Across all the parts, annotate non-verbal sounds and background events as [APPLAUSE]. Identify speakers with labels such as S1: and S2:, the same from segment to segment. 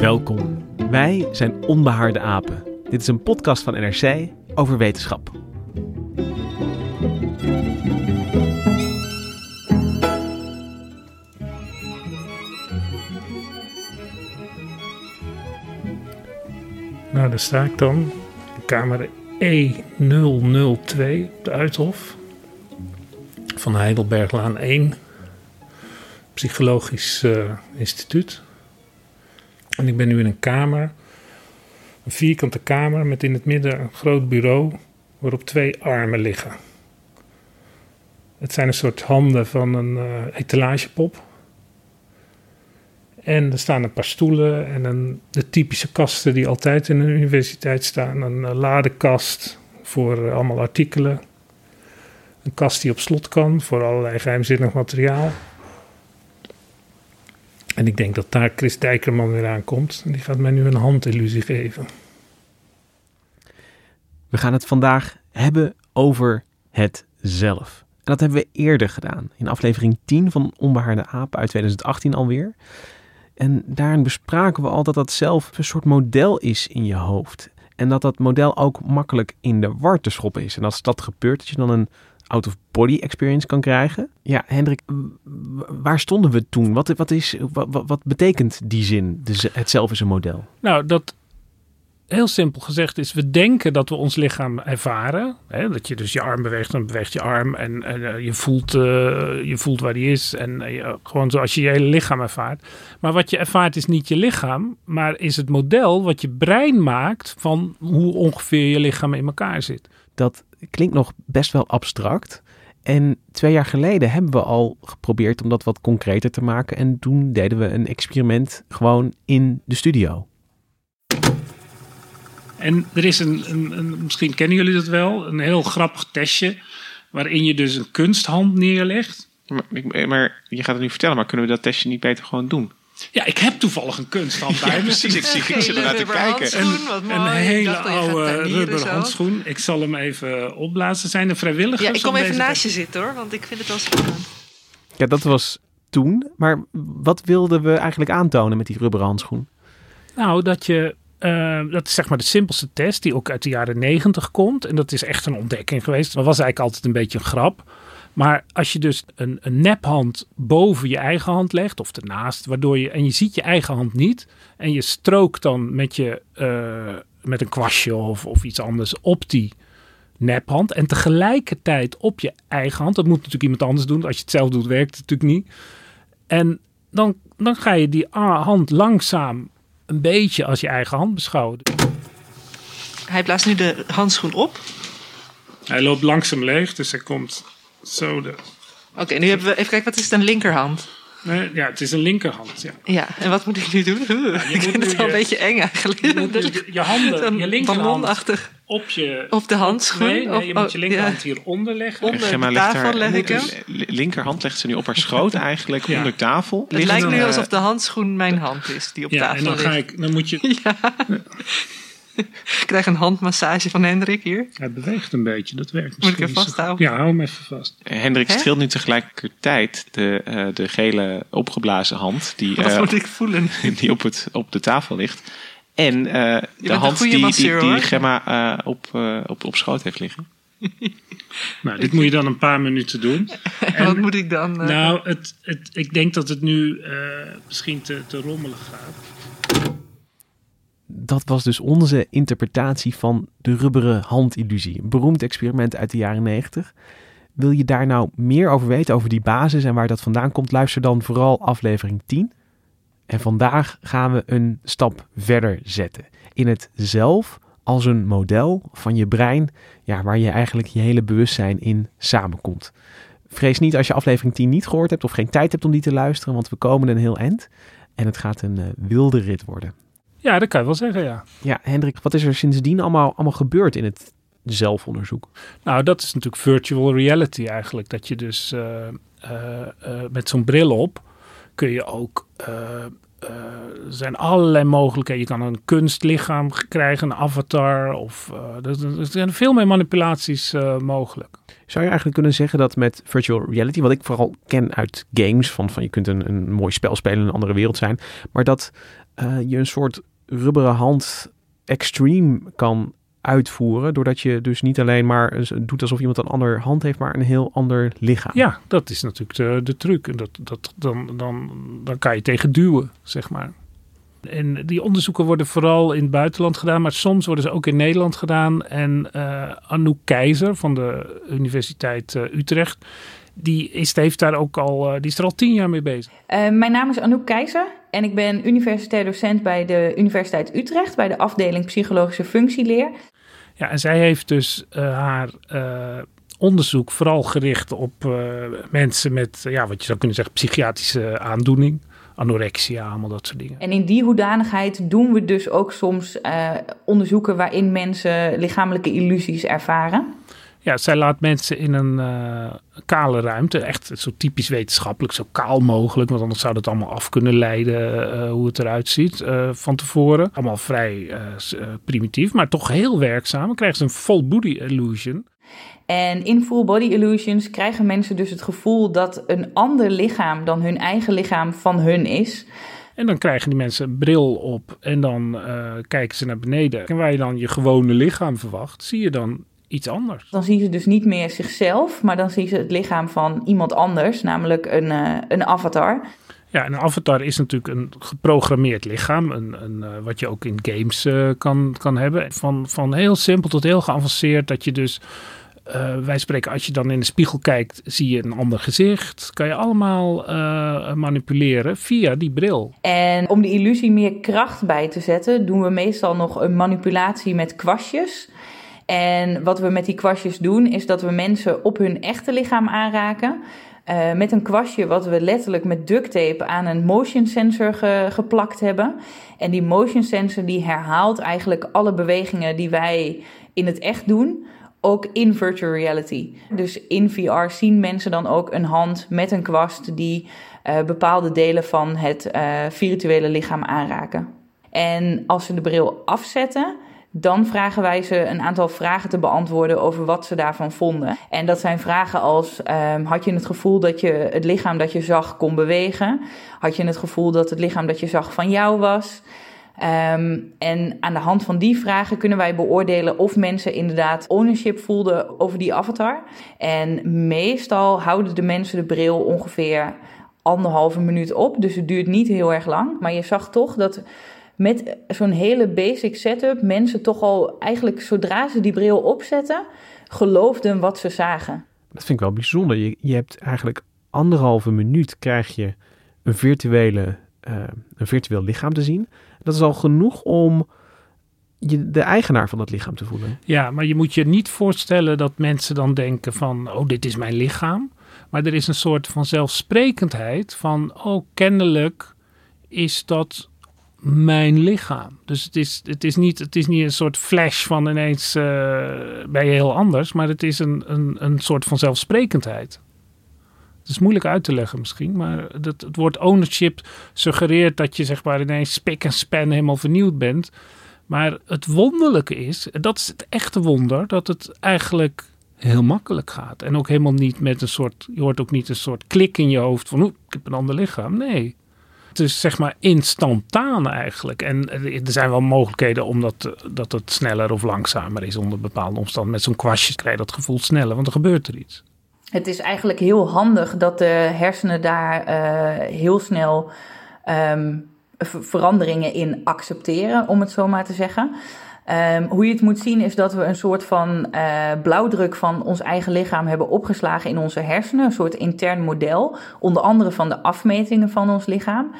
S1: Welkom. Wij zijn Onbehaarde Apen. Dit is een podcast van NRC over wetenschap.
S2: Nou, daar sta ik dan. Kamer E002 op de Uithof. Van Heidelberglaan 1. Psychologisch eh, instituut. En ik ben nu in een kamer. Een vierkante kamer met in het midden een groot bureau waarop twee armen liggen. Het zijn een soort handen van een eh, etalagepop. En er staan een paar stoelen en een, de typische kasten die altijd in een universiteit staan. Een uh, ladekast voor uh, allemaal artikelen. Een kast die op slot kan voor allerlei geheimzinnig materiaal. En ik denk dat daar Chris Dijkerman weer aankomt. Die gaat mij nu een handillusie geven.
S1: We gaan het vandaag hebben over het zelf. En dat hebben we eerder gedaan. In aflevering 10 van Onbehaarde Apen uit 2018 alweer. En daarin bespraken we al dat dat zelf een soort model is in je hoofd. En dat dat model ook makkelijk in de war te schoppen is. En als dat gebeurt, dat je dan een out-of-body experience kan krijgen. Ja, Hendrik, waar stonden we toen? Wat, wat, is, wat, wat betekent die zin, de, het zelf is een model?
S2: Nou, dat heel simpel gezegd is, we denken dat we ons lichaam ervaren. Hè? Dat je dus je arm beweegt, dan beweegt je arm en, en uh, je, voelt, uh, je voelt waar die is. En uh, gewoon zoals je je hele lichaam ervaart. Maar wat je ervaart is niet je lichaam, maar is het model wat je brein maakt van hoe ongeveer je lichaam in elkaar zit.
S1: Dat klinkt nog best wel abstract. En twee jaar geleden hebben we al geprobeerd om dat wat concreter te maken. En toen deden we een experiment gewoon in de studio.
S2: En er is een, een, een, misschien kennen jullie dat wel, een heel grappig testje. Waarin je dus een kunsthand neerlegt.
S3: Maar, maar je gaat het nu vertellen, maar kunnen we dat testje niet beter gewoon doen?
S2: Ja, ik heb toevallig een kunsthand [LAUGHS] bij
S3: ja, precies, ik, zie, ik zit ernaar te kijken.
S2: Een, een hele oude rubber handschoen. Ik zal hem even opblazen. Zijn er vrijwilligers?
S4: Ja, ik kom even naast je zitten hoor, want ik vind het wel spannend.
S1: Ja, dat was toen. Maar wat wilden we eigenlijk aantonen met die rubber handschoen?
S2: Nou, dat je uh, dat is zeg maar de simpelste test die ook uit de jaren negentig komt. En dat is echt een ontdekking geweest. Dat was eigenlijk altijd een beetje een grap. Maar als je dus een, een nephand boven je eigen hand legt of ernaast, waardoor je en je ziet je eigen hand niet en je strookt dan met je uh, met een kwastje of, of iets anders op die nephand en tegelijkertijd op je eigen hand. Dat moet natuurlijk iemand anders doen. Als je het zelf doet, werkt het natuurlijk niet. En dan, dan ga je die hand langzaam een beetje als je eigen hand beschouwen.
S4: Hij blaast nu de handschoen op.
S2: Hij loopt langzaam leeg, dus hij komt zo de...
S4: Oké, okay, nu hebben we... Even kijken, wat is het, een linkerhand?
S2: Nee, ja, het is een linkerhand, ja.
S4: Ja, en wat moet ik nu doen? Ja, ik vind het wel een beetje eng eigenlijk.
S2: Je, moet je, je handen, je linkerhand op, je,
S4: op de handschoen?
S2: Nee, nee je moet je linkerhand ja. hieronder leggen.
S4: Onder de tafel
S3: haar,
S4: leg ik hem.
S3: linkerhand legt ze nu op haar schoot eigenlijk, ja. onder tafel.
S4: Het lijkt nu alsof de handschoen mijn hand is die op
S2: ja,
S4: tafel
S2: en dan
S4: ligt.
S2: Ga ik, dan moet je... [LAUGHS] [LAUGHS]
S4: Ik krijg een handmassage van Hendrik hier.
S2: Hij beweegt een beetje, dat werkt
S4: Moet ik hem vasthouden?
S2: Ja, hou hem even vast.
S3: Hendrik streelt nu tegelijkertijd de, uh, de gele opgeblazen hand die,
S4: Wat
S3: uh,
S4: moet ik voelen? [LAUGHS]
S3: die op, het, op de tafel ligt. En uh, de hand
S4: goede
S3: die,
S4: masseur,
S3: die. Gemma uh, op, uh, op, op schoot heeft liggen. [LAUGHS]
S2: Nou, dit moet je dan een paar minuten doen.
S4: En wat moet ik dan? eh,
S2: Nou, het, het, ik denk dat het nu eh, misschien te, te rommelig gaat.
S1: Dat was dus onze interpretatie van de rubberen handillusie. Een beroemd experiment uit de jaren 90. Wil je daar nou meer over weten, over die basis en waar dat vandaan komt? Luister dan vooral aflevering 10. En vandaag gaan we een stap verder zetten. In het zelf als een model van je brein, ja, waar je eigenlijk je hele bewustzijn in samenkomt. Vrees niet als je aflevering 10 niet gehoord hebt of geen tijd hebt om die te luisteren, want we komen een heel eind. En het gaat een uh, wilde rit worden.
S2: Ja, dat kan je wel zeggen, ja.
S1: Ja, Hendrik, wat is er sindsdien allemaal, allemaal gebeurd in het zelfonderzoek?
S2: Nou, dat is natuurlijk virtual reality eigenlijk. Dat je dus uh, uh, met zo'n bril op kun je ook er zijn allerlei mogelijkheden. Je kan een kunstlichaam krijgen, een avatar. Of, er, zijn veel meer manipulaties mogelijk.
S1: Zou je eigenlijk kunnen zeggen dat met virtual reality, wat ik vooral ken uit games, van, van je kunt een, een mooi spel spelen in een andere wereld zijn, maar dat je een soort rubberen hand extreme kan uitvoeren. Doordat je dus niet alleen maar doet alsof iemand een ander hand heeft, maar een heel ander lichaam.
S2: Ja, dat is natuurlijk de, de truc. En dat, dat, dan, dan, dan kan je tegen duwen, zeg maar. En die onderzoeken worden vooral in het buitenland gedaan, maar soms worden ze ook in Nederland gedaan. En uh, Anouk Keizer van de Universiteit uh, Utrecht, die is, heeft daar ook al, uh, die is er al tien jaar mee bezig.
S5: mijn naam is Anouk Keizer en ik ben universitair docent bij de Universiteit Utrecht, bij de afdeling Psychologische Functieleer.
S2: Ja, en zij heeft dus haar onderzoek vooral gericht op mensen met, ja, wat je zou kunnen zeggen, psychiatrische aandoening anorexia, allemaal dat soort dingen.
S5: En in die hoedanigheid doen we dus ook soms onderzoeken waarin mensen lichamelijke illusies ervaren.
S2: Ja, zij laat mensen in een uh, kale ruimte, echt zo typisch wetenschappelijk, zo kaal mogelijk, want anders zou dat allemaal af kunnen leiden uh, hoe het eruit ziet van tevoren. Allemaal vrij primitief, maar toch heel werkzaam. Dan krijgen ze een full body illusion.
S5: En in full body illusions krijgen mensen dus het gevoel dat een ander lichaam dan hun eigen lichaam van hun is.
S2: En dan krijgen die mensen een bril op en dan kijken ze naar beneden. En waar je dan je gewone lichaam verwacht, zie je dan iets anders.
S5: Dan zien ze dus niet meer zichzelf, maar dan zien ze het lichaam van iemand anders, namelijk een, uh, een avatar.
S2: Ja, een avatar is natuurlijk een geprogrammeerd lichaam, een, een, uh, wat je ook in games uh, kan, kan hebben. Van, van heel simpel tot heel geavanceerd, dat je dus wij spreken, als je dan in de spiegel kijkt, zie je een ander gezicht. Kan je allemaal manipuleren via die bril.
S5: En om de illusie meer kracht bij te zetten, doen we meestal nog een manipulatie met kwastjes. En wat we met die kwastjes doen, is dat we mensen op hun echte lichaam aanraken. Uh, met een kwastje wat we letterlijk met duct tape aan een motion sensor ge geplakt hebben. En die motion sensor die herhaalt eigenlijk alle bewegingen die wij in het echt doen ook in virtual reality. Dus in VR zien mensen dan ook een hand met een kwast die uh, bepaalde delen van het uh, virtuele lichaam aanraken. En als ze de bril afzetten, dan vragen wij ze een aantal vragen te beantwoorden over wat ze daarvan vonden. En dat zijn vragen als: um, had je het gevoel dat je het lichaam dat je zag kon bewegen? Had je het gevoel dat het lichaam dat je zag van jou was? Um, en aan de hand van die vragen kunnen wij beoordelen of mensen inderdaad ownership voelden over die avatar. En meestal houden de mensen de bril ongeveer anderhalve minuut op. Dus het duurt niet heel erg lang. Maar je zag toch dat met zo'n hele basic setup mensen toch al eigenlijk zodra ze die bril opzetten, geloofden wat ze zagen.
S1: Dat vind ik wel bijzonder. Je, je hebt eigenlijk anderhalve minuut krijg je een virtuele uh, een virtueel lichaam te zien. Dat is al genoeg om je de eigenaar van dat lichaam te voelen.
S2: Ja, maar je moet je niet voorstellen dat mensen dan denken van, oh, dit is mijn lichaam. Maar er is een soort van zelfsprekendheid van, oh, kennelijk is dat mijn lichaam. Dus het is, het is, niet, het is niet een soort flash van ineens uh, ben je heel anders, maar het is een, een, een soort van zelfsprekendheid. Het is moeilijk uit te leggen misschien, maar dat, het woord ownership suggereert dat je zeg maar ineens spik en span helemaal vernieuwd bent. Maar het wonderlijke is, dat is het echte wonder, dat het eigenlijk heel makkelijk gaat. En ook helemaal niet met een soort, je hoort ook niet een soort klik in je hoofd van, ik heb een ander lichaam. Nee. Is zeg maar instantaan eigenlijk. En er zijn wel mogelijkheden omdat dat het sneller of langzamer is onder bepaalde omstandigheden. Met zo'n kwastje krijg je dat gevoel sneller, want er gebeurt er iets
S5: het is eigenlijk heel handig dat de hersenen daar uh, heel snel um, veranderingen in accepteren, om het zo maar te zeggen. Um, hoe je het moet zien is dat we een soort van uh, blauwdruk van ons eigen lichaam hebben opgeslagen in onze hersenen. Een soort intern model, onder andere van de afmetingen van ons lichaam.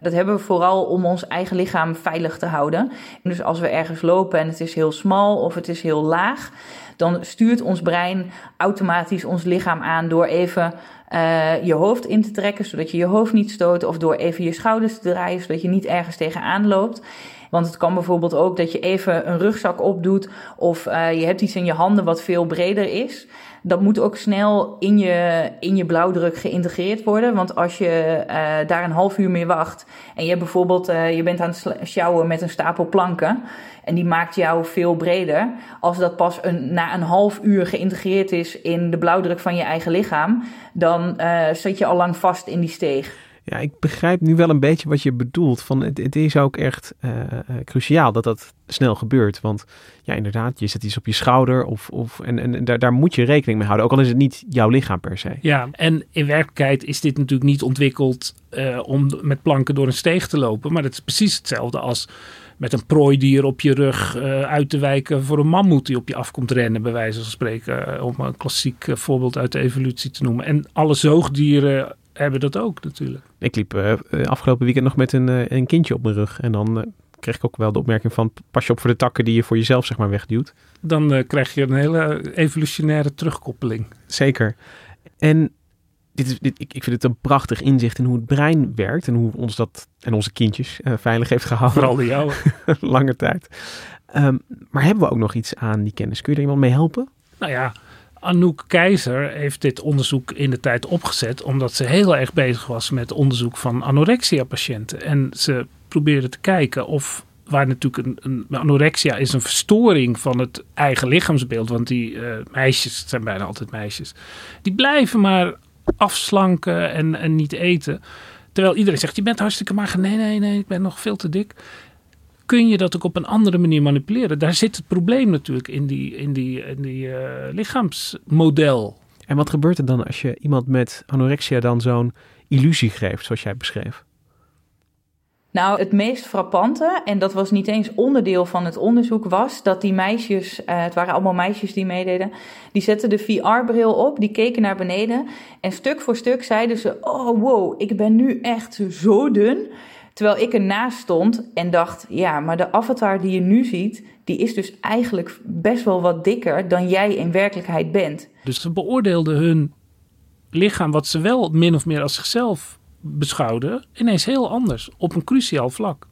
S5: Dat hebben we vooral om ons eigen lichaam veilig te houden. dus als we ergens lopen en het is heel smal of het is heel laag, dan stuurt ons brein automatisch ons lichaam aan door even uh, je hoofd in te trekken, zodat je je hoofd niet stoot, of door even je schouders te draaien, zodat je niet ergens tegenaan loopt. Want het kan bijvoorbeeld ook dat je even een rugzak opdoet of uh, je hebt iets in je handen wat veel breder is. Dat moet ook snel in je, in je blauwdruk geïntegreerd worden. Want als je uh, daar een half uur mee wacht en je, bijvoorbeeld, uh, je bent aan het sjouwen met een stapel planken en die maakt jou veel breder. Als dat pas een, na een half uur geïntegreerd is in de blauwdruk van je eigen lichaam, dan zit je al lang vast in die steeg.
S1: Ja, ik begrijp nu wel een beetje wat je bedoelt. Van het, het is ook echt uh, cruciaal dat dat snel gebeurt. Want ja, inderdaad, je zet iets op je schouder of, of, en, en daar, daar moet je rekening mee houden. Ook al is het niet jouw lichaam per se.
S2: Ja, en in werkelijkheid is dit natuurlijk niet ontwikkeld uh, om met planken door een steeg te lopen. Maar het is precies hetzelfde als met een prooidier op je rug uit te wijken voor een mammoet die op je afkomt rennen, bij wijze van spreken. Om een klassiek voorbeeld uit de evolutie te noemen. En alle zoogdieren hebben dat ook natuurlijk.
S1: Ik liep afgelopen weekend nog met een, een kindje op mijn rug. En dan kreeg ik ook wel de opmerking van pas je op voor de takken die je voor jezelf zeg maar wegduwt.
S2: Dan krijg je een hele evolutionaire terugkoppeling.
S1: Zeker. En dit is, dit, ik, ik vind het een prachtig inzicht in hoe het brein werkt en hoe ons dat en onze kindjes veilig heeft gehouden.
S2: Vooral de jouwe. [LAUGHS]
S1: Lange tijd. Um, maar hebben we ook nog iets aan die kennis? Kun je er iemand mee helpen?
S2: Nou ja, Anouk Keizer heeft dit onderzoek in de tijd opgezet omdat ze heel erg bezig was met onderzoek van anorexia-patiënten. En ze probeerde te kijken of waar natuurlijk een, een, anorexia is een verstoring van het eigen lichaamsbeeld. Want die uh, meisjes, het zijn bijna altijd meisjes, die blijven maar afslanken en, en niet eten. Terwijl iedereen zegt, je bent hartstikke mager. Nee, nee, nee, ik ben nog veel te dik. Kun je dat ook op een andere manier manipuleren? Daar zit het probleem natuurlijk in die, in die, in die uh, lichaamsmodel.
S1: En wat gebeurt er dan als je iemand met anorexia dan zo'n illusie geeft, zoals jij beschreef?
S5: Nou, het meest frappante, en dat was niet eens onderdeel van het onderzoek, was dat die meisjes, uh, het waren allemaal meisjes die meededen, die zetten de VR-bril op, die keken naar beneden en stuk voor stuk zeiden ze: Oh wow, ik ben nu echt zo dun. Terwijl ik ernaast stond en dacht: Ja, maar de avatar die je nu ziet, die is dus eigenlijk best wel wat dikker dan jij in werkelijkheid bent.
S2: Dus ze beoordeelden hun lichaam, wat ze wel min of meer als zichzelf beschouwden, ineens heel anders op een cruciaal vlak.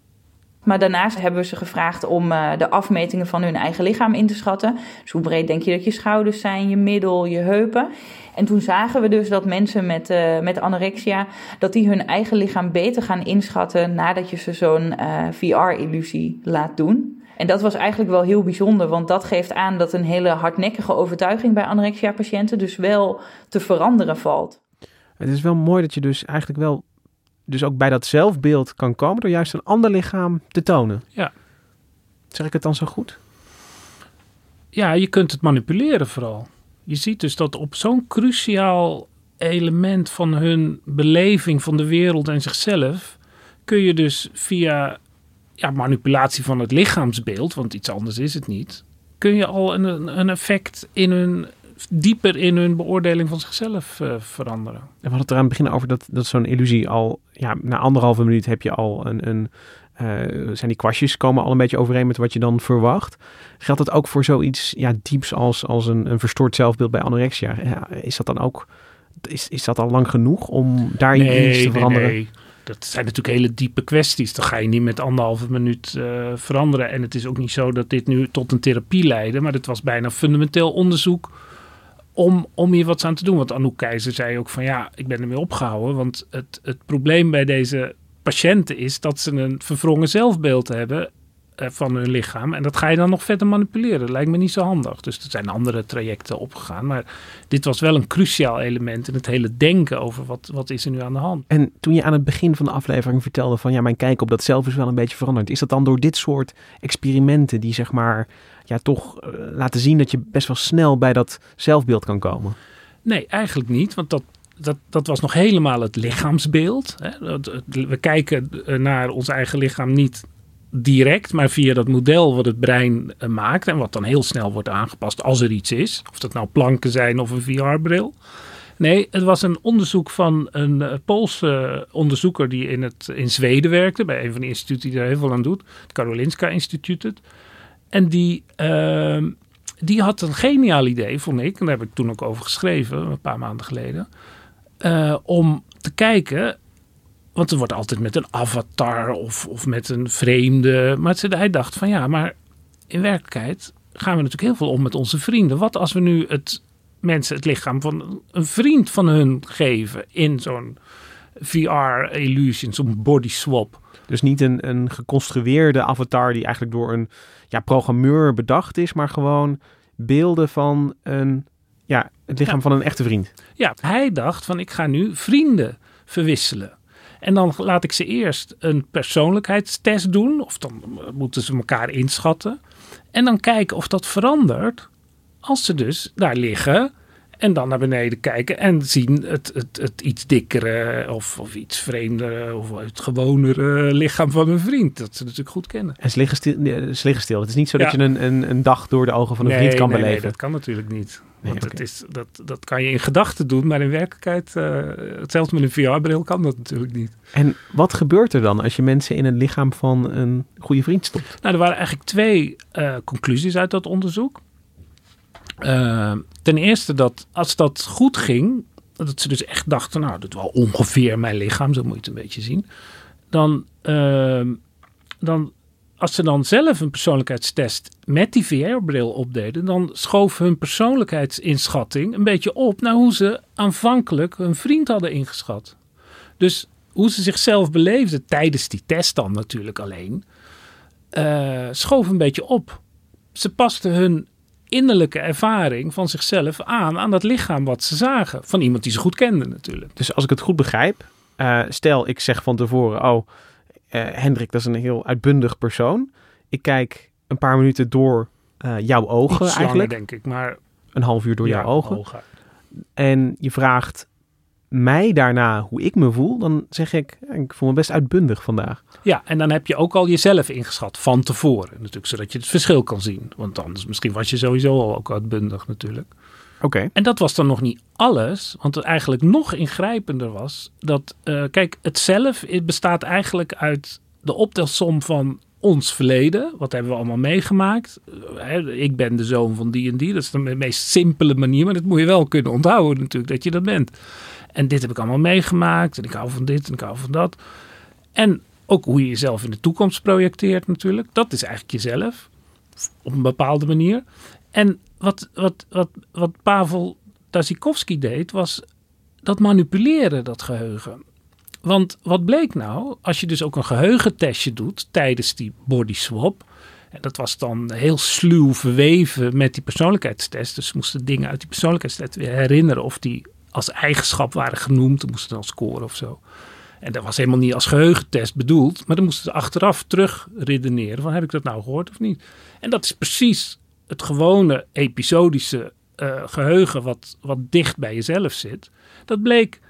S5: Maar daarnaast hebben we ze gevraagd om uh, de afmetingen van hun eigen lichaam in te schatten. Dus hoe breed denk je dat je schouders zijn, je middel, je heupen. En toen zagen we dus dat mensen met, uh, met anorexia, dat die hun eigen lichaam beter gaan inschatten nadat je ze zo'n uh, VR-illusie laat doen. En dat was eigenlijk wel heel bijzonder, want dat geeft aan dat een hele hardnekkige overtuiging bij anorexia-patiënten dus wel te veranderen valt.
S1: Het is wel mooi dat je dus eigenlijk wel dus ook bij dat zelfbeeld kan komen door juist een ander lichaam te tonen.
S2: Ja.
S1: Zeg ik het dan zo goed?
S2: Ja, je kunt het manipuleren vooral. Je ziet dus dat op zo'n cruciaal element van hun beleving van de wereld en zichzelf kun je dus via ja, manipulatie van het lichaamsbeeld, want iets anders is het niet, kun je al een, een effect in hun dieper in hun beoordeling van zichzelf uh, veranderen. En
S1: we hadden het er aan het begin over dat, dat zo'n illusie al, ja, na anderhalve minuut heb je al een, een zijn die kwastjes komen al een beetje overeen met wat je dan verwacht. Geldt dat ook voor zoiets ja, dieps als, als een, een verstoord zelfbeeld bij anorexia? Ja, is dat dan ook, is, is dat al lang genoeg om daar
S2: nee,
S1: iets te veranderen?
S2: Nee, nee. Dat zijn natuurlijk hele diepe kwesties. Dat ga je niet met anderhalve minuut uh, veranderen. En het is ook niet zo dat dit nu tot een therapie leidde. Maar het was bijna fundamenteel onderzoek om, om hier wat aan te doen. Want Anouk Keizer zei ook van ja, ik ben ermee opgehouden. Want het, het probleem bij deze patiënten is dat ze een verwrongen zelfbeeld hebben eh, van hun lichaam. En dat ga je dan nog verder manipuleren. Dat lijkt me niet zo handig. Dus er zijn andere trajecten opgegaan. Maar dit was wel een cruciaal element in het hele denken over wat, wat is er nu aan de hand.
S1: En toen je aan het begin van de aflevering vertelde van ja, mijn kijk op dat zelf is wel een beetje veranderd. Is dat dan door dit soort experimenten die zeg maar ja, toch uh, laten zien dat je best wel snel bij dat zelfbeeld kan komen?
S2: Nee, eigenlijk niet. Want dat, dat, dat was nog helemaal het lichaamsbeeld. Hè. We kijken naar ons eigen lichaam niet direct, maar via dat model wat het brein uh, maakt en wat dan heel snel wordt aangepast als er iets is. Of dat nou planken zijn of een VR-bril. Nee, het was een onderzoek van een uh, Poolse onderzoeker die in, het, in Zweden werkte, bij een van de instituten die daar heel veel aan doet, het Karolinska Instituut. En die, uh, die had een geniaal idee, vond ik, en daar heb ik toen ook over geschreven, een paar maanden geleden, uh, om te kijken, want er wordt altijd met een avatar of, of met een vreemde, maar hij dacht van ja, maar in werkelijkheid gaan we natuurlijk heel veel om met onze vrienden. Wat als we nu het mensen het lichaam van een vriend van hun geven in zo'n VR-illusion, zo'n body swap.
S1: Dus niet een, een geconstrueerde avatar die eigenlijk door een ja, programmeur bedacht is, maar gewoon beelden van een, ja, het lichaam van een echte vriend.
S2: Ja, hij dacht van ik ga nu vrienden verwisselen. En dan laat ik ze eerst een persoonlijkheidstest doen, of dan moeten ze elkaar inschatten. En dan kijken of dat verandert als ze dus daar liggen en dan naar beneden kijken en zien het, het, het iets dikkere of, of iets vreemdere of het gewonere lichaam van een vriend. Dat ze natuurlijk goed kennen.
S1: En ze liggen stil. Ze liggen stil. Het is niet zo dat je een, een, een dag door de ogen van een vriend kan
S2: nee,
S1: beleven.
S2: Nee, dat kan natuurlijk niet. Want het is, dat, dat kan je in gedachten doen, maar in werkelijkheid, uh, hetzelfde met een VR-bril kan dat natuurlijk niet.
S1: En wat gebeurt er dan als je mensen in het lichaam van een goede vriend stopt?
S2: Nou, er waren eigenlijk twee uh, conclusies uit dat onderzoek. Uh, ten eerste dat als dat goed ging, dat ze dus echt dachten, nou, dat wel ongeveer mijn lichaam, zo moet je het een beetje zien. Dan, uh, dan als ze dan zelf een persoonlijkheidstest met die VR-bril opdeden, dan schoof hun persoonlijkheidsinschatting een beetje op naar hoe ze aanvankelijk hun vriend hadden ingeschat. Dus hoe ze zichzelf beleefden tijdens die test dan natuurlijk alleen, uh, schoof een beetje op. Ze pasten hun innerlijke ervaring van zichzelf aan aan dat lichaam wat ze zagen. Van iemand die ze goed kenden natuurlijk.
S1: Dus als ik het goed begrijp, uh, stel ik zeg van tevoren, oh uh, Hendrik, dat is een heel uitbundig persoon. Ik kijk een paar minuten door uh, jouw ogen
S2: Iets
S1: eigenlijk.
S2: Langer, denk ik, maar
S1: een half uur door ja, jouw ogen. ogen. En je vraagt mij daarna hoe ik me voel, dan zeg ik, ik voel me best uitbundig vandaag.
S2: Ja, en dan heb je ook al jezelf ingeschat van tevoren. Natuurlijk, zodat je het verschil kan zien. Want anders misschien was je sowieso al ook uitbundig natuurlijk.
S1: Oké. Okay.
S2: En dat was dan nog niet alles. Want het eigenlijk nog ingrijpender was dat, uh, kijk, het zelf het bestaat eigenlijk uit de optelsom van ons verleden. Wat hebben we allemaal meegemaakt? Uh, ik ben de zoon van die en die. Dat is de meest simpele manier. Maar dat moet je wel kunnen onthouden natuurlijk, dat je dat bent. En dit heb ik allemaal meegemaakt. En ik hou van dit en ik hou van dat. En ook hoe je jezelf in de toekomst projecteert natuurlijk. Dat is eigenlijk jezelf. Op een bepaalde manier. En wat, wat, wat, wat Pavel Tazikowski deed, was dat manipuleren, dat geheugen. Want wat bleek nou, als je dus ook een geheugentestje doet tijdens die body swap. En dat was dan heel sluw verweven met die persoonlijkheidstest. Dus ze moesten dingen uit die persoonlijkheidstest weer herinneren of die als eigenschap waren genoemd. Dan moesten dan scoren of zo. En dat was helemaal niet als geheugentest bedoeld. Maar dan moesten ze achteraf terug redeneren van heb ik dat nou gehoord of niet. En dat is precies het gewone episodische uh, geheugen wat, wat dicht bij jezelf zit. Dat bleek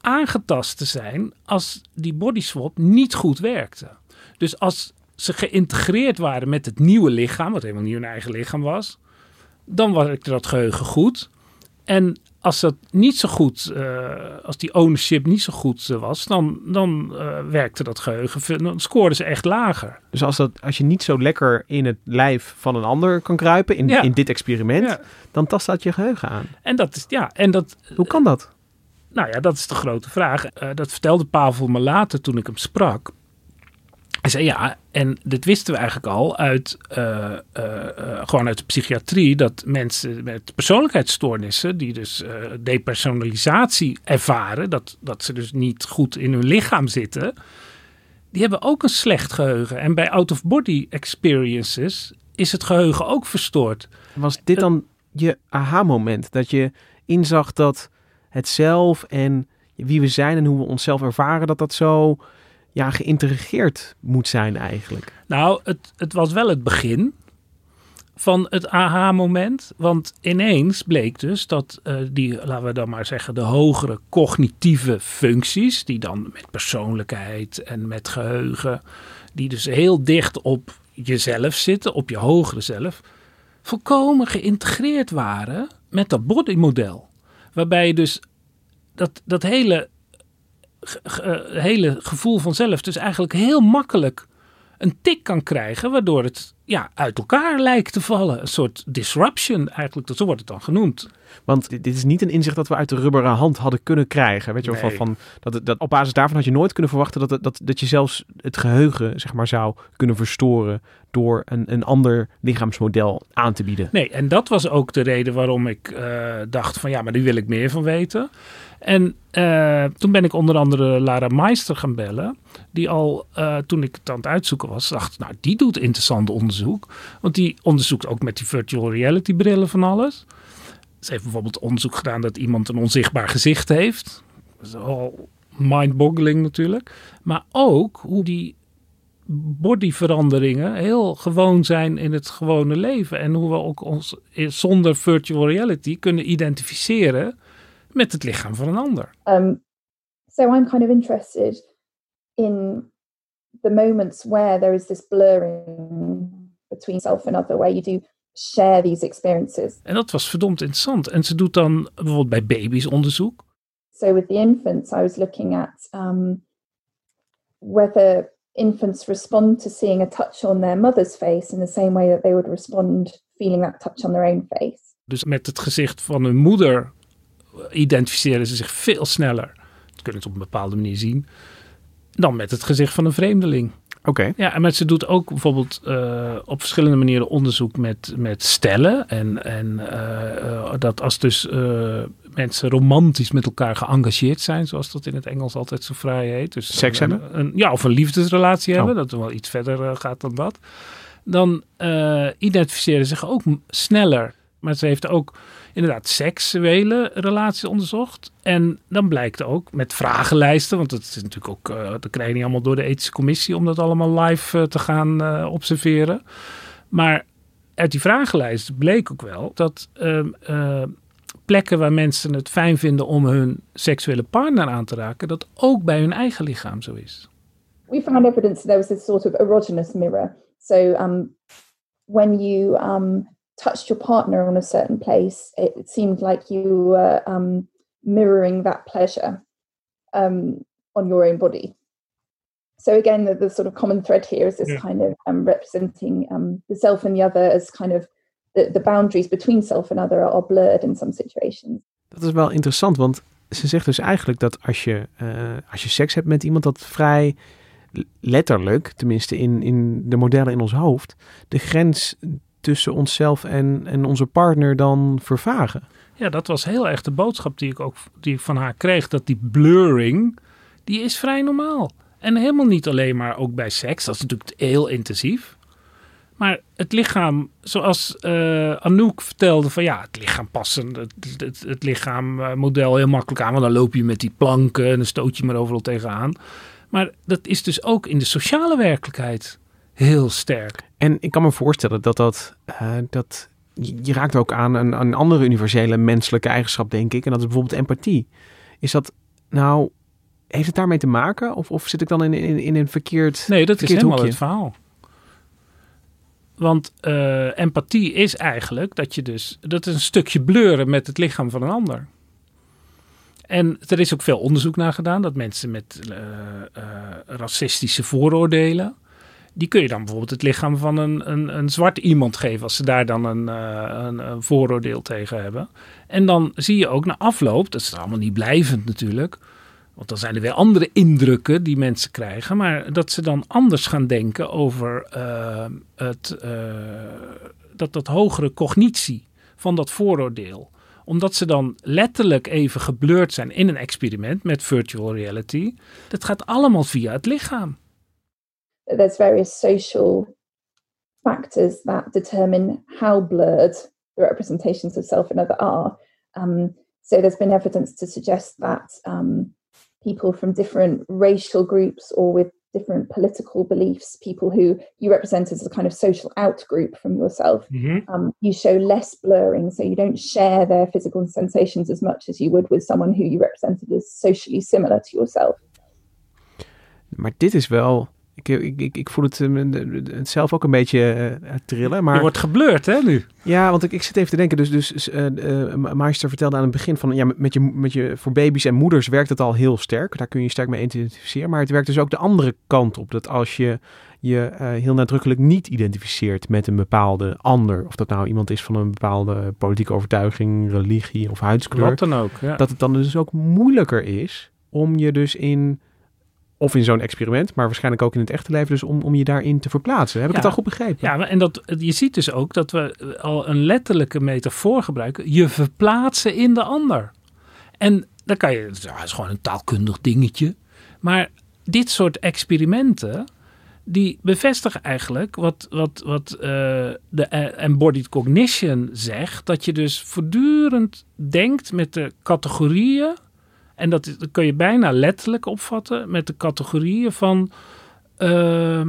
S2: aangetast te zijn als die body swap niet goed werkte. Dus als ze geïntegreerd waren met het nieuwe lichaam, wat helemaal niet hun eigen lichaam was, dan werkte dat geheugen goed. En als dat niet zo goed, uh, als die ownership niet zo goed uh, was, dan, dan uh, werkte dat geheugen, dan scoorden ze echt lager.
S1: Dus als, dat, als je niet zo lekker in het lijf van een ander kan kruipen, in,
S2: Ja.
S1: in dit experiment,
S2: Ja.
S1: dan tast dat je geheugen aan.
S2: En dat is, ja, en dat,
S1: Hoe kan dat?
S2: nou ja, dat is de grote vraag. Eh, dat vertelde Pavel me later toen ik hem sprak. Hij zei ja, en dit wisten we eigenlijk al uit, eh, eh, eh, gewoon uit de psychiatrie, dat mensen met persoonlijkheidsstoornissen, die dus depersonalisatie ervaren, dat, dat ze dus niet goed in hun lichaam zitten, die hebben ook een slecht geheugen. En bij out-of-body experiences is het geheugen ook verstoord.
S1: Was dit dan je aha-moment? Dat je inzag dat het zelf en wie we zijn en hoe we onszelf ervaren, dat dat zo ja, geïntegreerd moet zijn eigenlijk.
S2: Nou, het, het was wel het begin van het aha-moment. Want ineens bleek dus dat eh, die, laten we dan maar zeggen, de hogere cognitieve functies, die dan met persoonlijkheid en met geheugen, die dus heel dicht op jezelf zitten, op je hogere zelf, volkomen geïntegreerd waren met dat bodymodel. Waarbij je dus dat, dat hele, hele gevoel van zelf dus eigenlijk heel makkelijk een tik kan krijgen, waardoor het ja, uit elkaar lijkt te vallen. Een soort disruption eigenlijk, dat- zo wordt het dan genoemd.
S1: Want dit, is niet een inzicht dat we uit de rubberen hand hadden kunnen krijgen. Weet je wel, van,
S2: Nee.
S1: van, dat, het- dat, op basis daarvan had je nooit kunnen verwachten dat, het- dat, dat je zelfs het geheugen zeg maar, zou kunnen verstoren door een, een ander lichaamsmodel aan te bieden.
S2: Nee, en dat was ook de reden waarom ik eh, dacht van ja, maar daar wil ik meer van weten. En eh, toen ben ik onder andere Lara Meister gaan bellen. Die al eh, toen ik het aan het uitzoeken was, dacht nou die doet interessant onderzoek. Want die onderzoekt ook met die virtual reality brillen van alles. Ze heeft bijvoorbeeld onderzoek gedaan dat iemand een onzichtbaar gezicht heeft. Dat is al mind-boggling natuurlijk. Maar ook hoe die bodyveranderingen heel gewoon zijn in het gewone leven. En hoe we ook ons zonder virtual reality kunnen identificeren met het lichaam van een ander.
S6: Um, so I'm kind of interested in the moments where there is this blurring between self and other, where you do share these experiences.
S2: En dat was verdomd interessant. En ze doet dan bijvoorbeeld bij baby's onderzoek.
S6: So with the infants, I was looking at um, whether infants respond to seeing a touch on their mother's face in the same way that they would respond feeling that touch on their own face.
S2: Dus met het gezicht van hun moeder identificeren ze zich veel sneller. Dat kunnen ze op een bepaalde manier zien. Dan met het gezicht van een vreemdeling.
S1: Oké.
S2: Ja, en maar ze doet ook bijvoorbeeld eh, op verschillende manieren onderzoek met, met stellen. En, en eh, eh, dat als dus mensen romantisch met elkaar geëngageerd zijn, zoals dat in het Engels altijd zo vrij heet. Dus
S1: Seks hebben?
S2: Een, ja, of een liefdesrelatie
S1: Oh.
S2: hebben, dat wel iets verder gaat dan dat. Dan identificeren ze zich ook sneller. Maar ze heeft ook inderdaad seksuele relaties onderzocht. En dan blijkt ook met vragenlijsten, want dat is natuurlijk ook, eh dat krijg je niet allemaal door de ethische commissie om dat allemaal live eh, te gaan eh, observeren. Maar uit die vragenlijst bleek ook wel dat ehm, eh, plekken waar mensen het fijn vinden om hun seksuele partner aan te raken, dat ook bij hun eigen lichaam zo is.
S6: we found evidence there was this sort of erogenous mirror. So um, when you um, touched your partner on a certain place, it, seemed like you were um, mirroring that pleasure um, on your own body. So again, the, the sort of common thread here is this
S2: Yeah.
S6: kind of um, representing um, the self and the other as kind of the, the boundaries between self and other are blurred in some situations.
S1: Dat is wel interessant, want ze zegt dus eigenlijk dat als je, eh, als je seks hebt met iemand, dat vrij letterlijk, tenminste in, in de modellen in ons hoofd, de grens tussen onszelf en, en onze partner dan vervagen.
S2: Ja, dat was heel erg de boodschap die ik ook die ik van haar kreeg. Dat die blurring, die is vrij normaal. En helemaal niet alleen maar ook bij seks. Dat is natuurlijk heel intensief. Maar het lichaam, zoals eh, Anouk vertelde, van ja, het lichaam passen, het, het, het lichaammodel heel makkelijk aan. Want dan loop je met die planken en dan stoot je maar overal tegenaan. Maar dat is dus ook in de sociale werkelijkheid heel sterk.
S1: En ik kan me voorstellen dat dat, eh, dat je raakt ook aan een, een andere universele menselijke eigenschap, denk ik. En dat is bijvoorbeeld empathie. Is dat nou, heeft het daarmee te maken? Of, of zit ik dan in, in, in een verkeerd.
S2: Nee, dat is helemaal
S1: hoekje?
S2: het verhaal. Want eh, empathie is eigenlijk dat je dus, dat is een stukje bleuren met het lichaam van een ander. En er is ook veel onderzoek naar gedaan dat mensen met eh, racistische vooroordelen, die kun je dan bijvoorbeeld het lichaam van een, een, een zwart iemand geven als ze daar dan een, eh, een, vooroordeel tegen hebben. En dan zie je ook na afloop, dat is allemaal niet blijvend natuurlijk, want dan zijn er weer andere indrukken die mensen krijgen, maar dat ze dan anders gaan denken over eh, het, eh, dat, dat hogere cognitie van dat vooroordeel omdat ze dan letterlijk even geblurred zijn in een experiment met virtual reality. Dat gaat allemaal via het lichaam.
S6: There's various social factors that determine how blurred the representations of self and other are. Um, so there's been evidence to suggest that um, people from different racial groups or with different political beliefs, people who you represent as a kind of social out group from yourself, um, you show less blurring. So you don't share their physical sensations as much as you would with someone who you represented as socially similar to yourself.
S1: Maar dit is wel Ik, ik, ik, ik voel het, eh, het zelf ook een beetje eh, trillen. Maar...
S2: Je wordt geblurred, hè, nu?
S1: Ja, want ik, ik zit even te denken. Dus, dus uh, Meister vertelde aan het begin van... Ja, met je, met je, voor baby's en moeders werkt het al heel sterk. Daar kun je sterk mee identificeren. Maar het werkt dus ook de andere kant op. Dat als je je heel nadrukkelijk niet identificeert met een bepaalde ander... of dat nou iemand is van een bepaalde politieke overtuiging, religie of huidskleur...
S2: Wat dan ook, ja.
S1: Dat het dan dus ook moeilijker is om je dus in of in zo'n experiment, maar waarschijnlijk ook in het echte leven, dus om, om je daarin te verplaatsen. Heb ik het al goed begrepen?
S2: Ja, en dat, je ziet dus ook dat we al een letterlijke metafoor gebruiken. Je verplaatsen in de ander. En dan kan je, ja, het is gewoon een taalkundig dingetje. Maar dit soort experimenten, die bevestigen eigenlijk wat, wat, wat uh, de embodied cognition zegt. Dat je dus voortdurend denkt met de categorieën en dat, kun je bijna letterlijk opvatten met de categorieën van uh,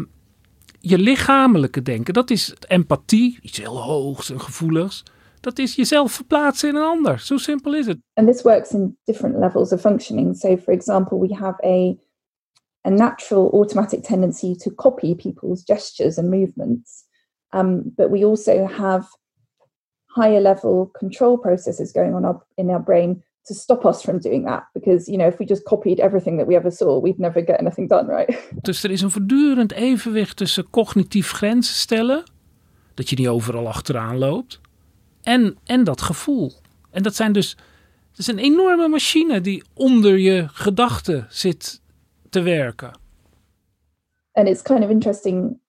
S2: je lichamelijke denken. Dat is empathie, iets heel hoogs en gevoeligs. Dat is jezelf verplaatsen in een ander. Zo simpel is het.
S6: And this works in different levels of functioning. So for example, we have a a natural automatic tendency to copy people's gestures and movements. Um, but we also have higher level control processes going on in our brain to stop us from doing that. Because, you know, if we just copied everything that we ever saw, we'd never get anything done, right? [LAUGHS]
S2: Dus er is een voortdurend evenwicht tussen cognitief grenzen stellen, dat je niet overal achteraan loopt, en, en dat gevoel. En dat zijn dus, het is een enorme machine die onder je gedachten zit te werken.
S6: And it's kind of interesting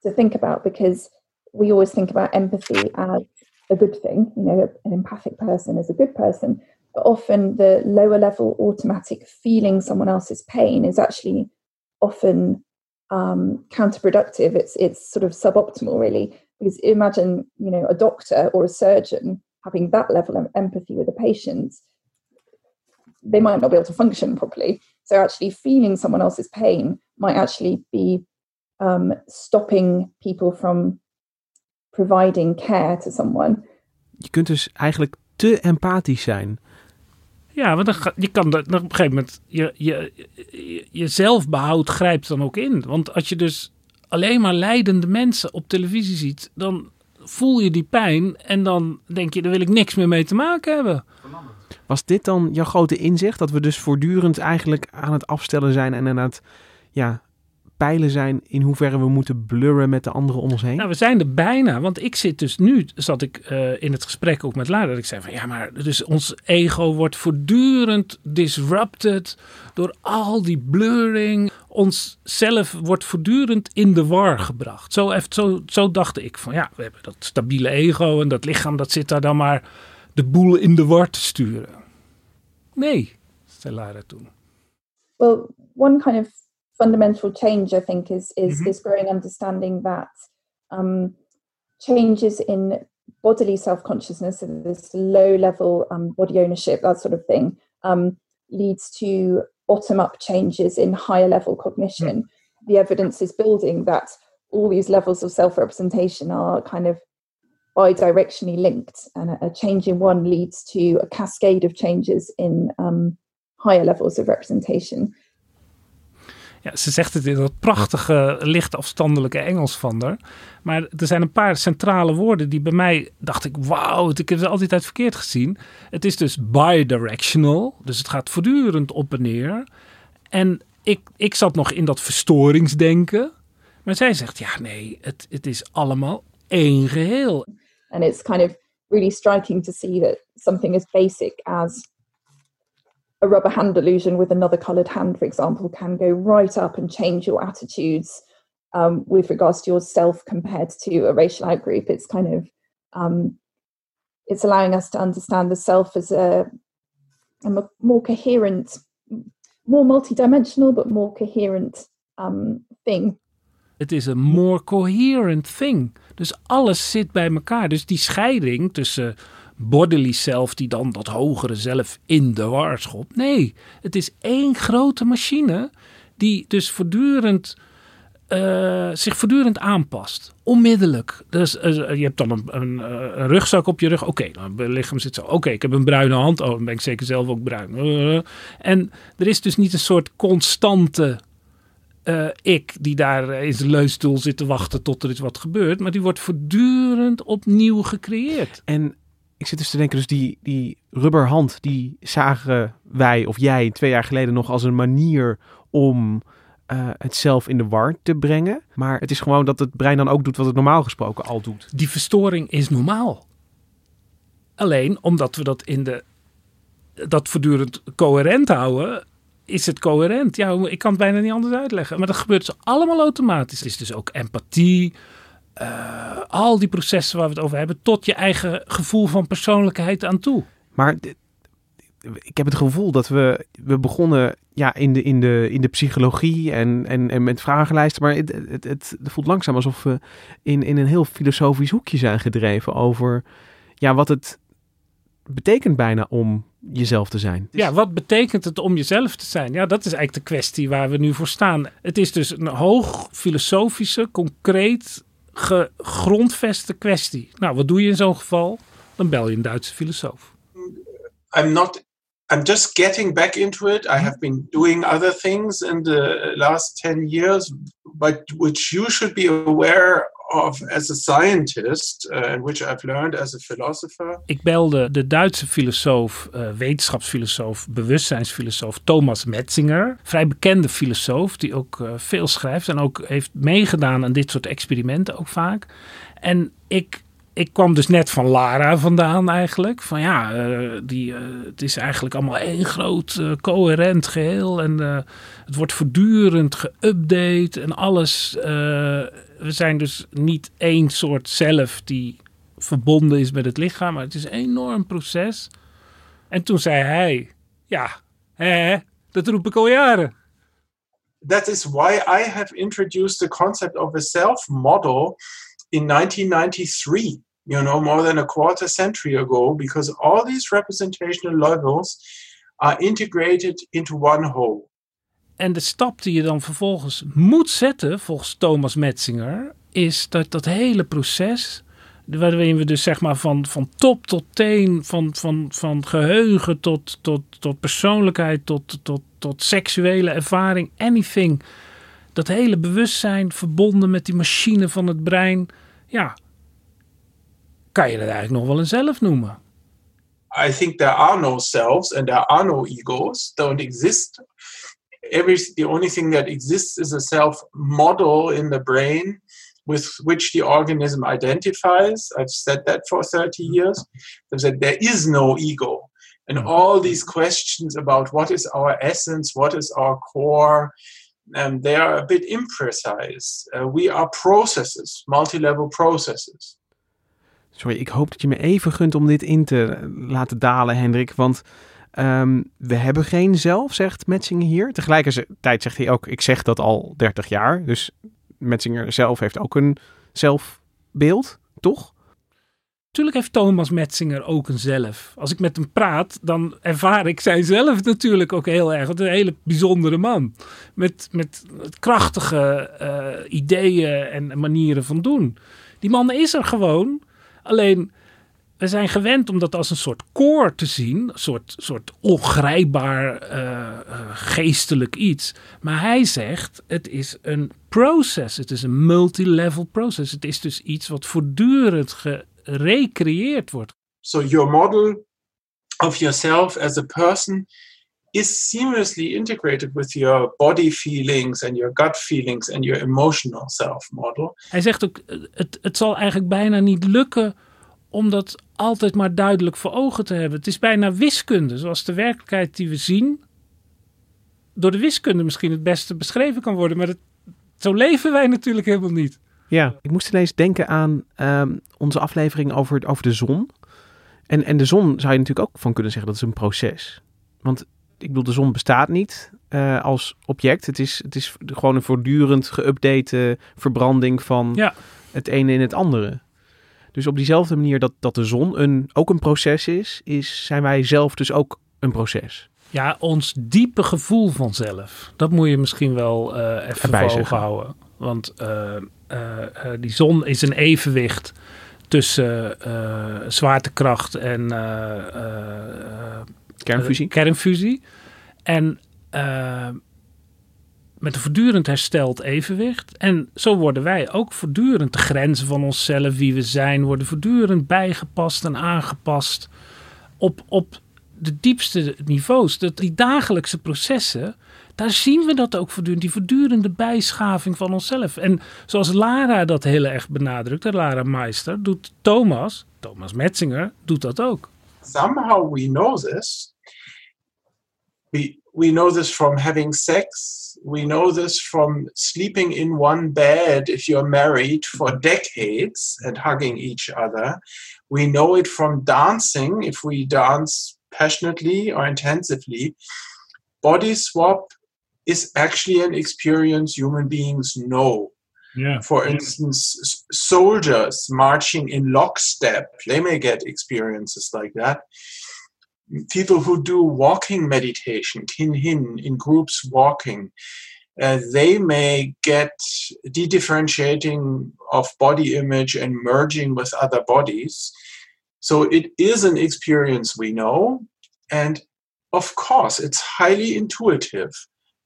S6: to think about because we always think about empathy as a good thing. You know, an empathic person is a good person. Often the lower level automatic feeling someone else's pain is actually often um, counterproductive. It's it's sort of suboptimal, really, because imagine you know a doctor or a surgeon having that level of empathy with a patient, they might not be able to function properly. So actually, feeling someone else's pain might actually be um, stopping people from providing care to someone.
S1: Je kunt dus eigenlijk te empathisch zijn.
S2: Ja, want dan, je kan dan op een gegeven moment je, je, je, je zelfbehoud grijpt dan ook in. Want als je dus alleen maar leidende mensen op televisie ziet, dan voel je die pijn en dan denk je, daar wil ik niks meer mee te maken hebben.
S1: Was dit dan jouw grote inzicht? Dat we dus voortdurend eigenlijk aan het afstellen zijn en aan het ja, pijlen zijn in hoeverre we moeten blurren met de anderen om ons heen?
S2: Nou, we zijn er bijna. Want ik zit dus nu, zat ik uh, in het gesprek ook met Lara, dat ik zei van ja, maar dus ons ego wordt voortdurend disrupted door al die blurring. Ons zelf wordt voortdurend in de war gebracht. Zo, even, zo, zo dacht ik van ja, we hebben dat stabiele ego en dat lichaam dat zit daar dan maar de boel in de war te sturen. Nee, zei Lara toen.
S6: Well, one kind of fundamental change, I think, is is mm-hmm. this growing understanding that um, changes in bodily self consciousness, this low level um, body ownership, that sort of thing, um, leads to bottom up changes in higher level cognition. Mm. The evidence is building that all these levels of self representation are kind of bi-directionally linked, and a, a, change in one leads to a cascade of changes in um, higher levels of representation.
S2: Ja, ze zegt het in dat prachtige, licht afstandelijke Engels van haar. Maar er zijn een paar centrale woorden die bij mij dacht ik, wauw, ik heb ze altijd uit verkeerd gezien. Het is dus bidirectional, dus het gaat voortdurend op en neer. En ik, ik zat nog in dat verstoringsdenken. Maar zij zegt, ja nee, het, het is allemaal één geheel.
S6: And it's kind of really striking to see that something as basic as a rubber hand illusion with another coloured hand, for example, can go right up and change your attitudes um, with regards to yourself compared to a racial outgroup. It's kind of um, it's allowing us to understand the self as a, a more coherent, more multidimensional, but more coherent um, thing.
S2: Het is een more coherent thing. Dus alles zit bij elkaar. Dus die scheiding tussen bodily self die dan dat hogere zelf in de war schopt. Nee, het is één grote machine die dus voortdurend uh, zich voortdurend aanpast. Onmiddellijk. Dus uh, je hebt dan een, een, een, rugzak op je rug. Oké, nou, mijn lichaam zit zo. Oké, ik heb een bruine hand. Oh, dan ben ik zeker zelf ook bruin. En er is dus niet een soort constante eh, ik die daar eh, in zijn leunstoel zit te wachten tot er iets wat gebeurt. Maar die wordt voortdurend opnieuw gecreëerd.
S1: En ik zit dus te denken, dus die, die rubberhand, die zagen wij of jij twee jaar geleden nog als een manier om uh, het zelf in de war te brengen. Maar het is gewoon dat het brein dan ook doet wat het normaal gesproken al doet.
S2: Die verstoring is normaal. Alleen omdat we dat in de dat voortdurend coherent houden, is het coherent. Ja, ik kan het bijna niet anders uitleggen. Maar dat gebeurt dus allemaal automatisch. Het is dus ook empathie, uh, al die processen waar we het over hebben, tot je eigen gevoel van persoonlijkheid aan toe.
S1: Maar ik heb het gevoel dat we, we begonnen ja, in, de, in, de, in de psychologie en, en, en met vragenlijsten. Maar het, het, het, voelt langzaam alsof we in, in een heel filosofisch hoekje zijn gedreven over ja, wat het betekent bijna om jezelf te zijn.
S2: Ja, wat betekent het om jezelf te zijn? Ja, dat is eigenlijk de kwestie waar we nu voor staan. Het is dus een hoog filosofische, concreet gegrondveste kwestie. Nou, wat doe je in zo'n geval? Dan bel je een Duitse filosoof.
S7: I'm not I'm just getting back into it. I have been doing other things in the last 10 years, but which you should be aware of as a scientist, uh, and which I've learned as a philosopher.
S2: Ik belde de Duitse filosoof, uh, wetenschapsfilosoof, bewustzijnsfilosoof Thomas Metzinger. Vrij bekende filosoof die ook uh, veel schrijft en ook heeft meegedaan aan dit soort experimenten ook vaak. En ik ik kwam dus net van Lara vandaan eigenlijk. Van ja, uh, die, uh, het is eigenlijk allemaal één groot uh, coherent geheel. En het wordt voortdurend geüpdate en alles. We zijn dus niet één soort zelf die verbonden is met het lichaam. Maar het is een enorm proces. En toen zei hij, ja, hè, dat roep ik al jaren.
S7: That is why I have introduced the concept of a self model in 1993, you know, more than a quarter century ago, because all these representational levels are integrated into one whole.
S2: En de stap die je dan vervolgens moet zetten, volgens Thomas Metzinger, is dat dat hele proces, waarin we dus zeg maar van, van top tot teen, van, van, van geheugen tot, tot, tot persoonlijkheid, tot, tot, tot seksuele ervaring, anything, dat hele bewustzijn verbonden met die machine van het brein, ja, kan je dat eigenlijk nog wel een zelf noemen?
S7: I think there are no selves and there are no egos, don't exist. Every, the only thing that exists is a self model in the brain with which the organism identifies. I've said that for 30 years. I've said there is no ego. And all these questions about what is our essence, what is our core, um, they are a bit imprecise. Uh, we are processes, multi-level processes.
S1: Sorry, ik hoop dat je me even gunt om dit in te laten dalen, Hendrik. Want um, we hebben geen zelf, zegt Metzinger hier. Tegelijkertijd zegt hij ook, ik zeg dat al 30 jaar. Dus Metzinger zelf heeft ook een zelfbeeld, toch?
S2: Tuurlijk heeft Thomas Metzinger ook een zelf. Als ik met hem praat, dan ervaar ik zijn zelf natuurlijk ook heel erg. Het is een hele bijzondere man. Met, met krachtige uh, ideeën en manieren van doen. Die man is er gewoon. Alleen, we zijn gewend om dat als een soort koor te zien. Een soort, soort ongrijpbaar uh, geestelijk iets. Maar hij zegt, het is een proces. Het is een multilevel process. Het is dus iets wat voortdurend gerecreëerd wordt.
S7: So your model of yourself as a person is seamlessly integrated with your body feelings and your gut feelings and your emotional self model.
S2: Hij zegt ook, het, het zal eigenlijk bijna niet lukken om dat altijd maar duidelijk voor ogen te hebben. Het is bijna wiskunde, zoals de werkelijkheid die we zien, door de wiskunde misschien het beste beschreven kan worden. Maar het, zo leven wij natuurlijk helemaal niet.
S1: Ja, ik moest ineens denken aan um, onze aflevering over, over de zon. En, en de zon zou je natuurlijk ook van kunnen zeggen dat is een proces. Want ik bedoel, de zon bestaat niet uh, als object. Het is, het is gewoon een voortdurend geüpdate verbranding van
S2: ja.
S1: het ene in het andere. Dus op diezelfde manier dat, dat de zon een, ook een proces is, is, zijn wij zelf dus ook een proces.
S2: Ja, ons diepe gevoel van zelf. Dat moet je misschien wel uh, even voor ogen houden. Want uh, die zon is een evenwicht tussen zwaartekracht en
S1: kernfusie.
S2: kernfusie. En met een voortdurend hersteld evenwicht. En zo worden wij ook voortdurend de grenzen van onszelf, wie we zijn, worden voortdurend bijgepast en aangepast op, op de diepste niveaus. Dat die dagelijkse processen, daar zien we dat ook voortdurend, die voortdurende bijschaving van onszelf. En zoals Lara dat heel erg benadrukt, Lara Meister, doet Thomas, Thomas Metzinger, doet dat ook.
S7: Somehow we know this. We, we know this from having sex. We know this from sleeping in one bed if you're married for decades and hugging each other. We know it from dancing if we dance passionately or intensively. Body swap is actually an experience human beings know.
S2: Yeah.
S7: For instance, soldiers marching in lockstep, they may get experiences like that. People who do walking meditation, kin hin, in groups walking, uh, they may get de-differentiating of body image and merging with other bodies. So it is an experience we know. And of course, it's highly intuitive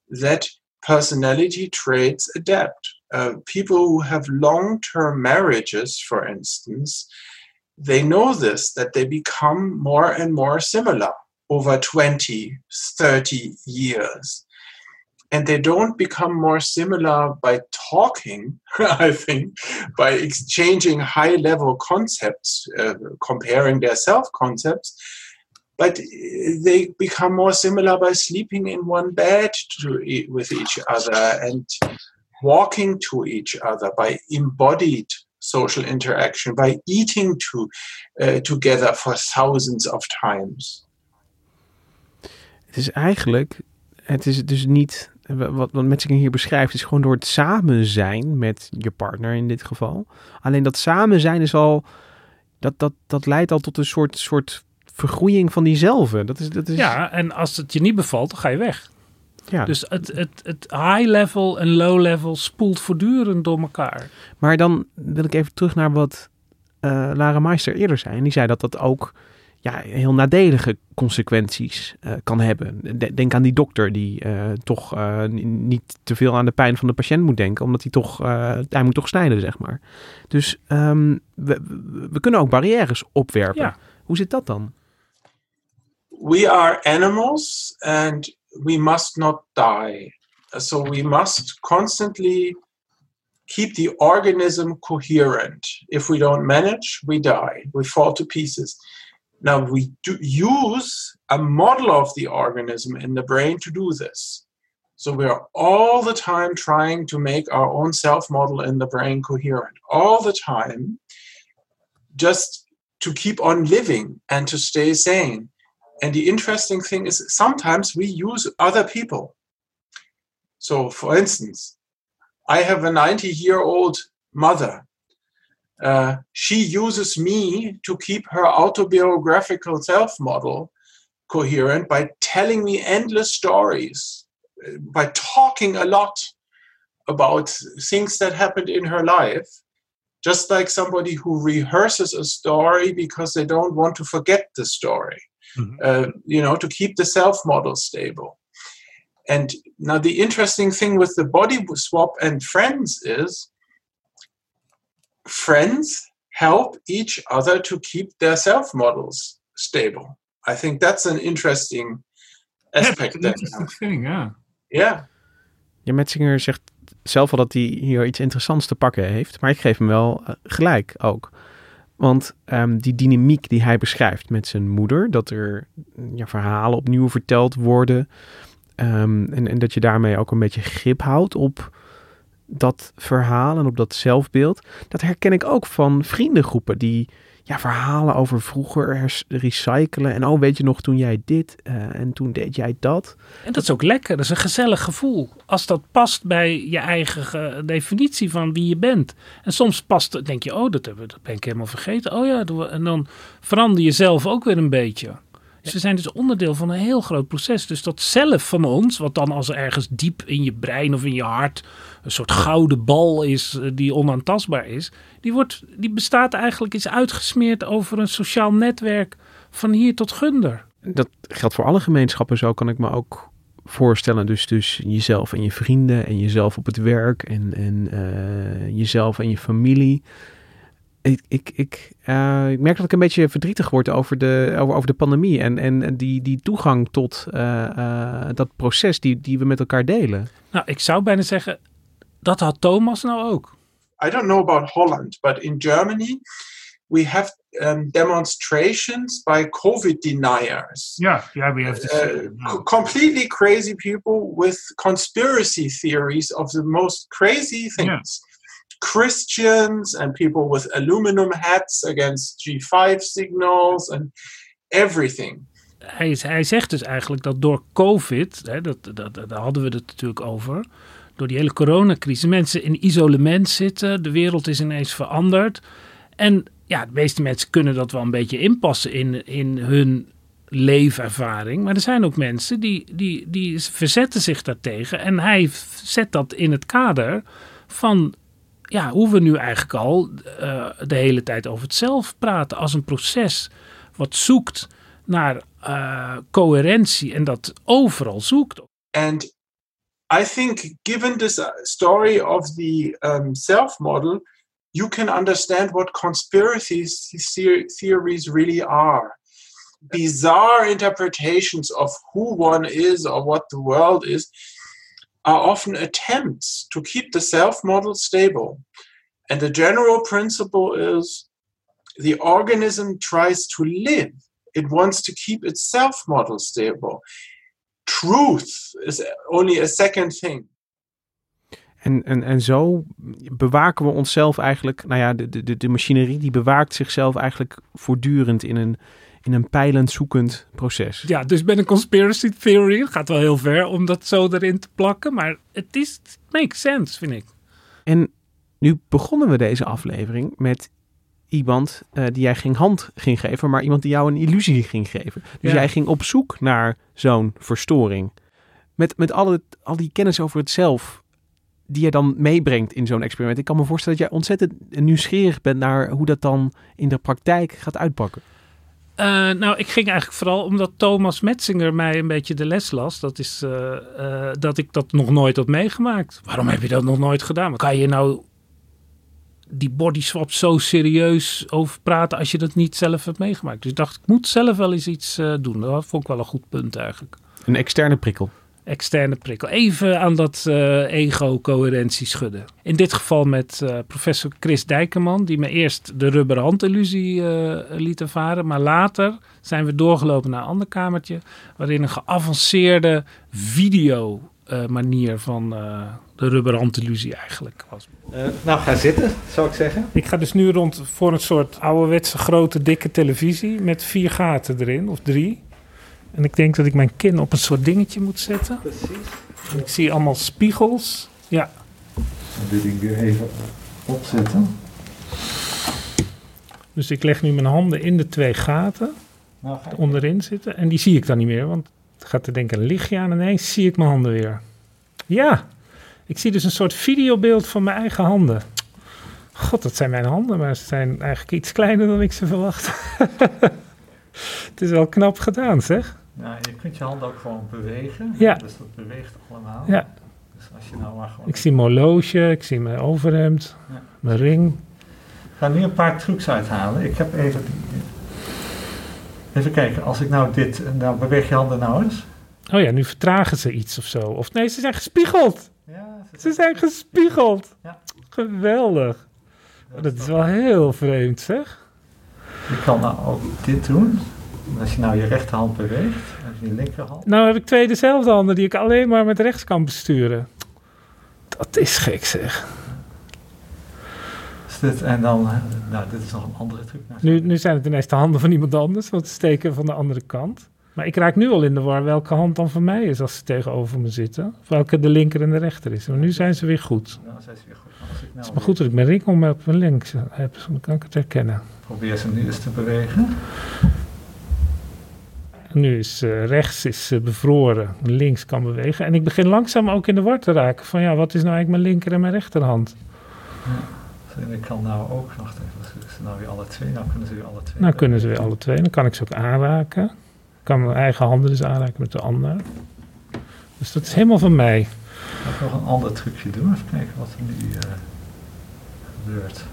S7: that personality traits adapt. Uh, people who have long term marriages, for instance, they know this that they become more and more similar over 20, 30 years. And they don't become more similar by talking, [LAUGHS] I think, by exchanging high level concepts, uh, comparing their self concepts, but they become more similar by sleeping in one bed to, with each other and walking to each other by embodied social interaction, by eating to, uh, together for thousands of times.
S1: Het is eigenlijk, het is dus niet, wat, wat Metzinger hier beschrijft, is gewoon door het samen zijn met je partner in dit geval. Alleen dat samen zijn is al, dat, dat, dat leidt al tot een soort, soort vergroeiing van diezelfde. Dat is, dat is,
S2: Ja, en als het je niet bevalt, dan ga je weg.
S1: Ja.
S2: Dus het, het, het high level en low level spoelt voortdurend door elkaar.
S1: Maar dan wil ik even terug naar wat eh, Lara Meister eerder zei. En die zei dat dat ook ja, heel nadelige consequenties eh, kan hebben. De- Denk aan die dokter die eh, toch eh, niet te veel aan de pijn van de patiënt moet denken, omdat hij toch, eh, hij moet toch snijden, zeg maar. Dus ehm, we, we- we kunnen ook barrières opwerpen.
S2: Ja.
S1: Hoe zit dat dan?
S7: we are animals and we must not die. So we must constantly keep the organism coherent. If we don't manage, we die, we fall to pieces. Now, we use a model of the organism in the brain to do this. So we are all the time trying to make our own self model in the brain coherent, all the time, just to keep on living and to stay sane. And the interesting thing is sometimes we use other people. So, for instance, I have a 90 year old mother. Uh, she uses me to keep her autobiographical self model coherent by telling me endless stories, by talking a lot about things that happened in her life, just like somebody who rehearses a story because they don't want to forget the story uh, you know, to keep the self model stable. And now the interesting thing with the body swap and friends is friends help each other to keep their self models stable. I think that's an interesting aspect. there.
S2: thing, ja.
S7: Yeah.
S1: Ja, Metzinger zegt zelf al dat hij hier iets interessants te pakken heeft. Maar ik geef hem wel eh, gelijk ook. Want ehm, die dynamiek die hij beschrijft met zijn moeder, dat er ja, verhalen opnieuw verteld worden. ehm, en, en dat je daarmee ook een beetje grip houdt op dat verhaal en op dat zelfbeeld. Dat herken ik ook van vriendengroepen die ja, verhalen over vroeger recyclen. En oh, weet je nog toen jij dit eh, en toen deed jij dat.
S2: En dat is ook lekker. Dat is een gezellig gevoel. Als dat past bij je eigen ge- definitie van wie je bent. En soms past het, denk je, oh, dat, hebben, dat ben ik helemaal vergeten. Oh ja, en dan verander je zelf ook weer een beetje. Ze zijn dus onderdeel van een heel groot proces. Dus dat zelf van ons, wat dan als ergens diep in je brein of in je hart een soort gouden bal is eh, die onaantastbaar is, die, wordt, die bestaat eigenlijk, is uitgesmeerd over een sociaal netwerk van hier tot gunder.
S1: Dat geldt voor alle gemeenschappen, zo kan ik me ook voorstellen, dus, dus jezelf en je vrienden en jezelf op het werk en, en eh, jezelf en je familie. Ik, ik, ik, eh, ik merk dat ik een beetje verdrietig word over de, over, over de pandemie en, en die, die toegang tot eh, eh, dat proces die, die we met elkaar delen.
S2: Nou, ik zou bijna zeggen, dat had Thomas nou ook.
S7: I don't know about Holland, but in Germany, we have um, demonstrations by COVID deniers.
S2: Ja, ja, we have
S7: Uh, co- completely crazy people with conspiracy theories of the most crazy things. Christians and people with aluminum hats against G5 signals and everything.
S2: hij, hij zegt dus eigenlijk dat door COVID, hè, dat, dat, daar hadden we het natuurlijk over, door die hele coronacrisis, mensen in isolement zitten, de wereld is ineens veranderd. En ja, de meeste mensen kunnen dat wel een beetje inpassen in, in hun leefervaring. Maar er zijn ook mensen die, die, die verzetten zich daartegen. En hij zet dat in het kader van ja, hoe we nu eigenlijk al eh, de hele tijd over het zelf praten. Als een proces wat zoekt naar eh, coherentie en dat overal zoekt.
S7: And I think, given this uh, story of the um, self model, you can understand what conspiracy the- theories really are. Bizarre interpretations of who one is or what the world is are often attempts to keep the self model stable. And the general principle is the organism tries to live, it wants to keep its self model stable truth is only a second thing.
S1: En, en, en zo bewaken we onszelf eigenlijk, nou ja, de, de, de machinerie die bewaakt zichzelf eigenlijk voortdurend in een, in een pijlend zoekend proces.
S2: Ja, dus met een conspiracy theory gaat wel heel ver om dat zo erin te plakken. Maar het is, it makes sense, vind ik.
S1: En nu begonnen we deze aflevering met iemand eh, die jij geen hand ging geven, maar iemand die jou een illusie ging geven. Dus
S2: Ja.
S1: jij ging op zoek naar zo'n verstoring. Met, met alle, al die kennis over het zelf die je dan meebrengt in zo'n experiment. Ik kan me voorstellen dat jij ontzettend nieuwsgierig bent naar hoe dat dan in de praktijk gaat uitpakken.
S2: Eh, nou, ik ging eigenlijk vooral omdat Thomas Metzinger mij een beetje de les las. Dat is eh, eh, dat ik dat nog nooit had meegemaakt. Waarom heb je dat nog nooit gedaan? Kan je nou die body swap zo serieus over praten als je dat niet zelf hebt meegemaakt? Dus ik dacht, ik moet zelf wel eens iets doen. Dat vond ik wel een goed punt eigenlijk.
S1: Een externe prikkel.
S2: Externe prikkel. Even aan dat eh, ego-coherentie schudden. In dit geval met eh, professor Chris Dijkerman, die me eerst de rubberen handillusie eh, liet ervaren. Maar later zijn we doorgelopen naar een ander kamertje, waarin een geavanceerde video eh, manier van eh, de rubberen handillusie eigenlijk was.
S8: nou, ga zitten, zou ik zeggen.
S2: Ik ga dus nu rond voor een soort ouderwetse grote dikke televisie met vier gaten erin, of drie. En ik denk dat ik mijn kin op een soort dingetje moet zetten.
S8: Precies.
S2: En ik zie allemaal spiegels. Ja,
S8: Dit ding weer even opzetten.
S2: dus ik leg nu mijn handen in de twee gaten
S8: Nou, ga ik.
S2: onderin zitten. En die zie ik dan niet meer, want het gaat er denk ik een lichtje aan. En ineens zie ik mijn handen weer. Ja, ik zie dus een soort videobeeld van mijn eigen handen. God, dat zijn mijn handen, maar ze zijn eigenlijk iets kleiner dan ik ze verwacht. [LAUGHS] het is wel knap gedaan, zeg.
S8: Nou, je kunt je handen ook gewoon bewegen.
S2: Ja.
S8: Dus dat beweegt allemaal.
S2: Ja.
S8: Dus als je nou maar gewoon...
S2: Ik zie mijn horloge, ik zie mijn overhemd,
S8: Ja.
S2: mijn ring.
S8: Ik ga nu een paar trucs uithalen. Ik heb even... Even kijken, als ik nou dit... Nou, beweeg je handen nou eens.
S2: Oh ja, nu vertragen ze iets of zo. Of nee, ze zijn gespiegeld.
S8: Ja,
S2: Ze zijn gespiegeld.
S8: Ja.
S2: Geweldig. Dat is wel heel vreemd, zeg.
S8: Je kan nou ook dit doen. Als je nou je rechterhand beweegt, en je linkerhand.
S2: Nou heb ik twee dezelfde handen die ik alleen maar met rechts kan besturen. Dat is gek, zeg.
S8: Dus dit, en dan, eh, nou, dit is nog een andere truc. Nou,
S2: Nu, nu zijn het ineens de handen van iemand anders, want ze steken van de andere kant. Maar ik raak nu al in de war welke hand dan van mij is als ze tegenover me zitten. Of welke de linker en de rechter is. Maar nu zijn ze weer goed.
S8: Nou, zijn ze weer goed. Nou
S2: Het is maar goed dat ik mijn ring om op mijn links heb, dan kan ik het herkennen.
S8: probeer ze nu eens te bewegen.
S2: Nu is eh, rechts is, eh, bevroren, links kan bewegen. En ik begin langzaam ook in de war te raken van ja, wat is nou eigenlijk mijn linker en mijn rechterhand?
S8: En ik kan nou ook, wacht even, ze nou weer alle twee, nou kunnen ze weer alle twee.
S2: Nou kunnen ze weer alle twee. Dan kan ik ze ook aanraken. Ik kan mijn eigen handen dus aanraken met de ander. Dus dat is helemaal van mij.
S8: Ik ga nog een ander trucje doen. Even kijken wat er nu eh, gebeurt.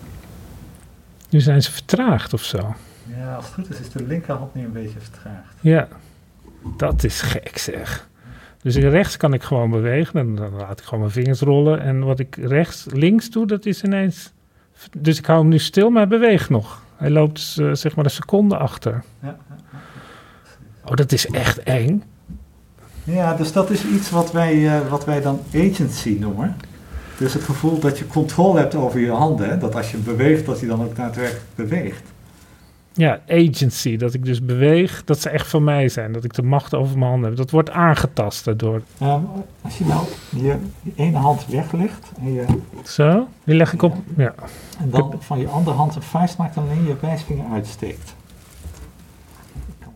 S2: Nu zijn ze vertraagd of zo.
S8: Ja, als het goed is, is de linkerhand nu een beetje vertraagd.
S2: Ja, dat is gek zeg. Dus rechts kan ik gewoon bewegen. En dan laat ik gewoon mijn vingers rollen. En wat ik rechts, links doe, dat is ineens... Dus ik hou hem nu stil, maar hij beweegt nog. Hij loopt eh, zeg maar een seconde achter.
S8: Ja,
S2: Oh, dat is echt eng.
S8: ja, dus dat is iets wat wij, eh, wat wij dan agency noemen. Dus het gevoel dat je controle hebt over je handen. hè, Dat als je beweegt, dat je dan ook daadwerkelijk beweegt.
S2: Ja, agency. Dat ik dus beweeg, dat ze echt van mij zijn. Dat ik de macht over mijn handen heb. Dat wordt aangetast daardoor.
S8: Ehm, als je nou je, je ene hand weglegt en, je,
S2: Zo, die leg ik op. Ja.
S8: en dan van je andere hand een vuist maakt en alleen je wijsvinger uitsteekt.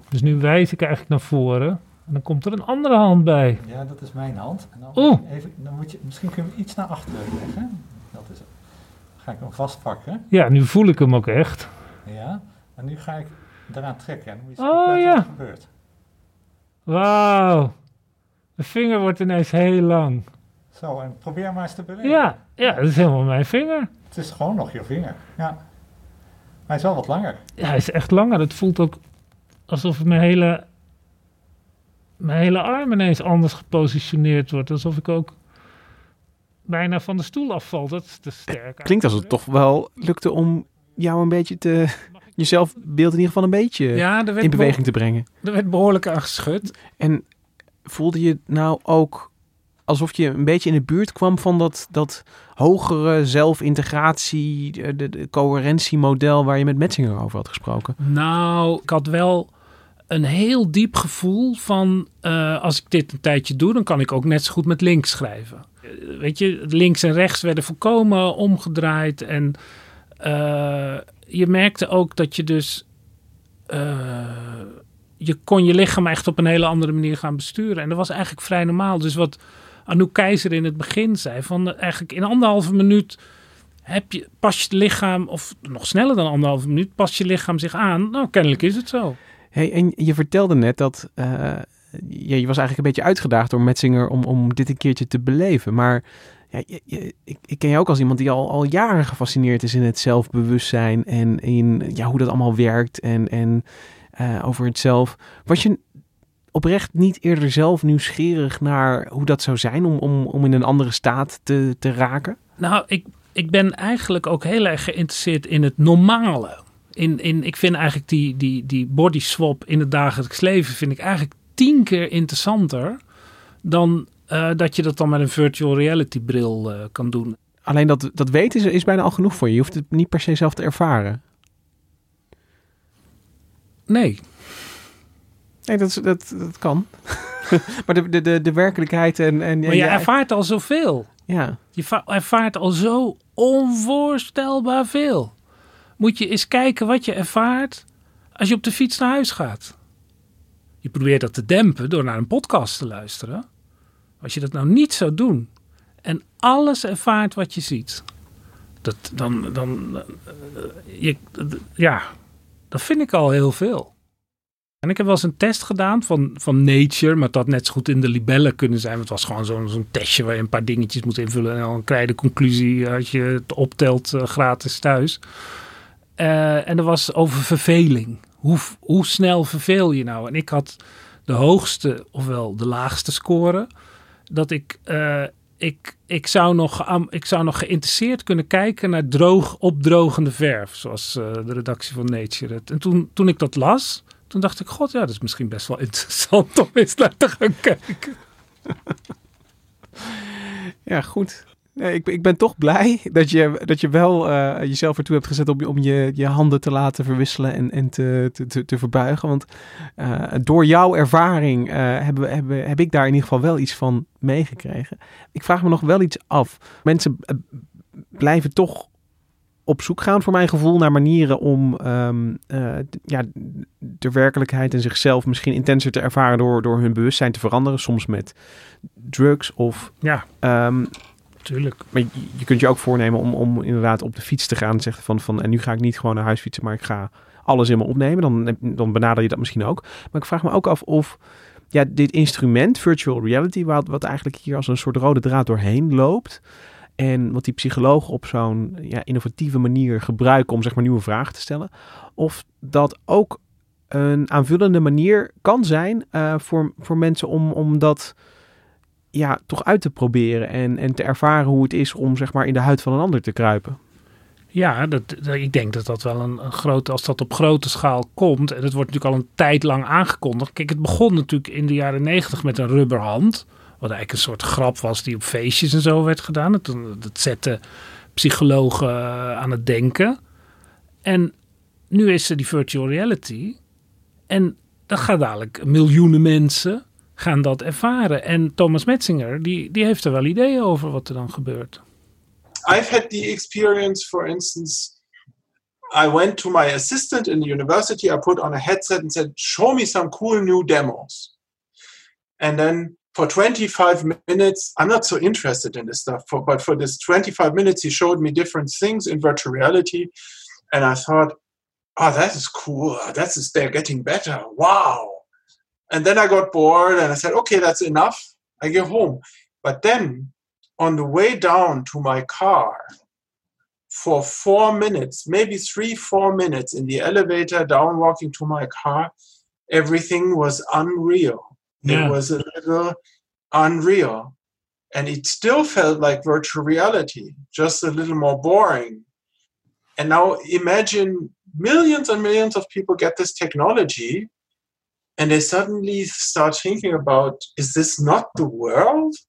S2: Dus nu wijs ik eigenlijk naar voren. En dan komt er een andere hand bij.
S8: Ja, dat is mijn hand. En dan,
S2: Oeh.
S8: even, dan moet je, misschien kun je hem iets naar achteren leggen. Dat is het. Dan ga ik hem vastpakken.
S2: Ja, nu voel ik hem ook echt.
S8: Ja. En nu ga ik eraan trekken. En moet je
S2: Oh, ja.
S8: wat er gebeurt.
S2: Wauw. De vinger wordt ineens heel lang.
S8: Zo, en probeer maar eens te bewegen.
S2: Ja, ja, dat is helemaal mijn vinger.
S8: Het is gewoon nog je vinger. Ja. Maar hij is wel wat langer.
S2: Ja, hij is echt langer. Het voelt ook alsof mijn hele, mijn hele arm ineens anders gepositioneerd wordt. Alsof ik ook bijna van de stoel afval. Dat is te sterk.
S1: Klinkt als het toch wel lukte om jou een beetje te... Je zelfbeeld in ieder geval een beetje
S2: Ja,
S1: in beweging te brengen.
S2: er werd behoorlijk aan geschud.
S1: En voelde je nou ook alsof je een beetje in de buurt kwam van dat, dat hogere zelfintegratie, de, de, de coherentiemodel waar je met Metzinger over had gesproken?
S2: Nou, ik had wel een heel diep gevoel van... eh, als ik dit een tijdje doe, dan kan ik ook net zo goed met links schrijven. Eh, weet je, links en rechts werden volkomen omgedraaid. En eh, je merkte ook dat je dus... eh, je kon je lichaam echt op een hele andere manier gaan besturen. En dat was eigenlijk vrij normaal. Dus wat Anouk Keizer in het begin zei... van eigenlijk in anderhalve minuut heb je, pas je lichaam, of nog sneller dan anderhalve minuut, pas je lichaam zich aan. Nou, kennelijk is het zo.
S1: Hey, en je vertelde net dat eh, ja, je was eigenlijk een beetje uitgedaagd door Metzinger om, om dit een keertje te beleven. Maar ja, je- ik, ik ken je ook als iemand die al, al jaren gefascineerd is in het zelfbewustzijn en in ja, hoe dat allemaal werkt en, en eh, over het zelf. Was je oprecht niet eerder zelf nieuwsgierig naar hoe dat zou zijn om, om, om in een andere staat te, te raken?
S2: Nou, ik, ik ben eigenlijk ook heel erg geïnteresseerd in het normale. In, in, ik vind eigenlijk die, die, die body swap in het dagelijks leven vind ik eigenlijk tien keer interessanter dan eh, dat je dat dan met een virtual reality bril eh, kan doen.
S1: Alleen dat, dat weten is, is bijna al genoeg voor je. Je hoeft het niet per se zelf te ervaren.
S2: Nee,
S1: Nee, dat, dat, dat kan. [LAUGHS] maar de, de, de, de werkelijkheid en... en
S2: maar je ervaart al zoveel.
S1: ja.
S2: Je va- ervaart al zo onvoorstelbaar veel. Moet je eens kijken wat je ervaart als je op de fiets naar huis gaat. Je probeert dat te dempen door naar een podcast te luisteren. Als je dat nou niet zou doen en alles ervaart wat je ziet, dat, dan, dan eh, je, ja, dat vind ik al heel veel. En ik heb wel eens een test gedaan van, van Nature, maar dat had net zo goed in de libellen kunnen zijn. Het was gewoon zo'n zo'n testje waar je een paar dingetjes moet invullen. En dan krijg je de conclusie als je het optelt eh, gratis thuis. Eh, en dat was over verveling. Hoe, hoe snel verveel je nou? En ik had de hoogste, ofwel de laagste score. Dat ik, eh, ik, ik, zou nog, ik zou nog geïnteresseerd kunnen kijken naar droog, opdrogende verf. Zoals eh, de redactie van Nature. het. En toen, toen ik dat las, toen dacht ik, god ja, dat is misschien best wel [LAUGHS] interessant om eens naar te gaan kijken.
S1: Ja, goed. Nee, ik, ben- ik ben toch blij dat je, dat je wel eh, jezelf ertoe hebt gezet om, om je, je handen te laten verwisselen en, en te, te, te, te verbuigen. Want eh, door jouw ervaring eh, hebben, hebben, heb ik daar in ieder geval wel iets van meegekregen. Ik vraag me nog wel iets af. Mensen blijven toch op zoek gaan, voor mijn gevoel, naar manieren om ehm, eh, ja, de werkelijkheid en zichzelf misschien intenser te ervaren door, door hun bewustzijn te veranderen. Soms met drugs of
S2: Ja,
S1: Ehm,
S2: tuurlijk.
S1: maar je, kunt je ook voornemen om, om inderdaad op de fiets te gaan en zeggen van, van en nu ga ik niet gewoon naar huis fietsen, maar ik ga alles in me opnemen. Dan, dan benader je dat misschien ook. Maar ik vraag me ook af of ja, dit instrument, virtual reality, wat, wat eigenlijk hier als een soort rode draad doorheen loopt. En wat die psychologen op zo'n ja, innovatieve manier gebruiken om zeg maar nieuwe vragen te stellen. Of dat ook een aanvullende manier kan zijn uh, voor, voor mensen om, om dat ja, toch uit te proberen en, en te ervaren hoe het is om zeg maar in de huid van een ander te kruipen.
S2: Ja, dat, ik denk dat dat wel een, grote, als dat op grote schaal komt, en het wordt natuurlijk al een tijd lang aangekondigd. Kijk, het begon natuurlijk in de jaren negentig met een rubberhand, wat eigenlijk een soort grap was die op feestjes en zo werd gedaan. Dat, dat zette psychologen eh, aan het denken. En nu is er die virtual reality. En dan gaan dadelijk miljoenen mensen gaan dat ervaren. En Thomas Metzinger, die, die heeft er wel ideeën over wat er dan gebeurt.
S7: I've had the experience, for instance, I went to my assistant in the university, I put on a headset and said, show me some cool new demos. And then for 25 minutes, I'm not so interested in this stuff, for, but for this 25 minutes, he showed me different things in virtual reality. And I thought, oh, that is cool. That is, they're getting better. Wow. And then I got bored and I said, okay, that's enough. I get home. But then on the way down to my car, for four minutes, maybe three, four minutes in the elevator down walking to my car, everything was unreal. Yeah. It was a little unreal. And it still felt like virtual reality, just a little more boring. And now imagine millions and millions of people get this technology and they suddenly start thinking about is this not the world?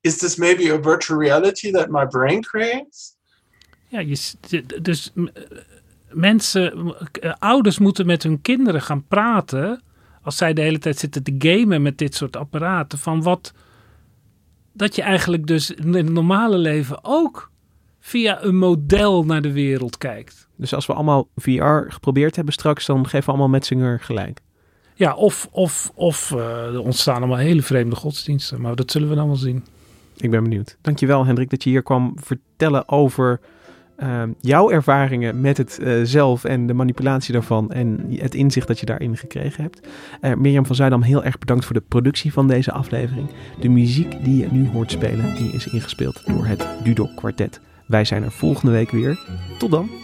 S7: Is this maybe a virtual reality that my brain creates?
S2: Ja, je, dus mensen, eh, ouders moeten met hun kinderen gaan praten als zij de hele tijd zitten te gamen met dit soort apparaten van wat dat je eigenlijk dus in het normale leven ook via een model naar de wereld kijkt.
S1: Dus als we allemaal VR geprobeerd hebben straks, dan geven we allemaal Metzinger gelijk.
S2: Ja, of, of, of uh, er ontstaan allemaal hele vreemde godsdiensten. Maar dat zullen we dan wel zien.
S1: Ik ben benieuwd. Dankjewel Hendrik dat je hier kwam vertellen over uh, jouw ervaringen met het uh, zelf en de manipulatie daarvan en het inzicht dat je daarin gekregen hebt. Uh, Mirjam van Zuidam, heel erg bedankt voor de productie van deze aflevering. De muziek die je nu hoort spelen, die is ingespeeld door het Dudok Quartet. Wij zijn er volgende week weer. Tot dan.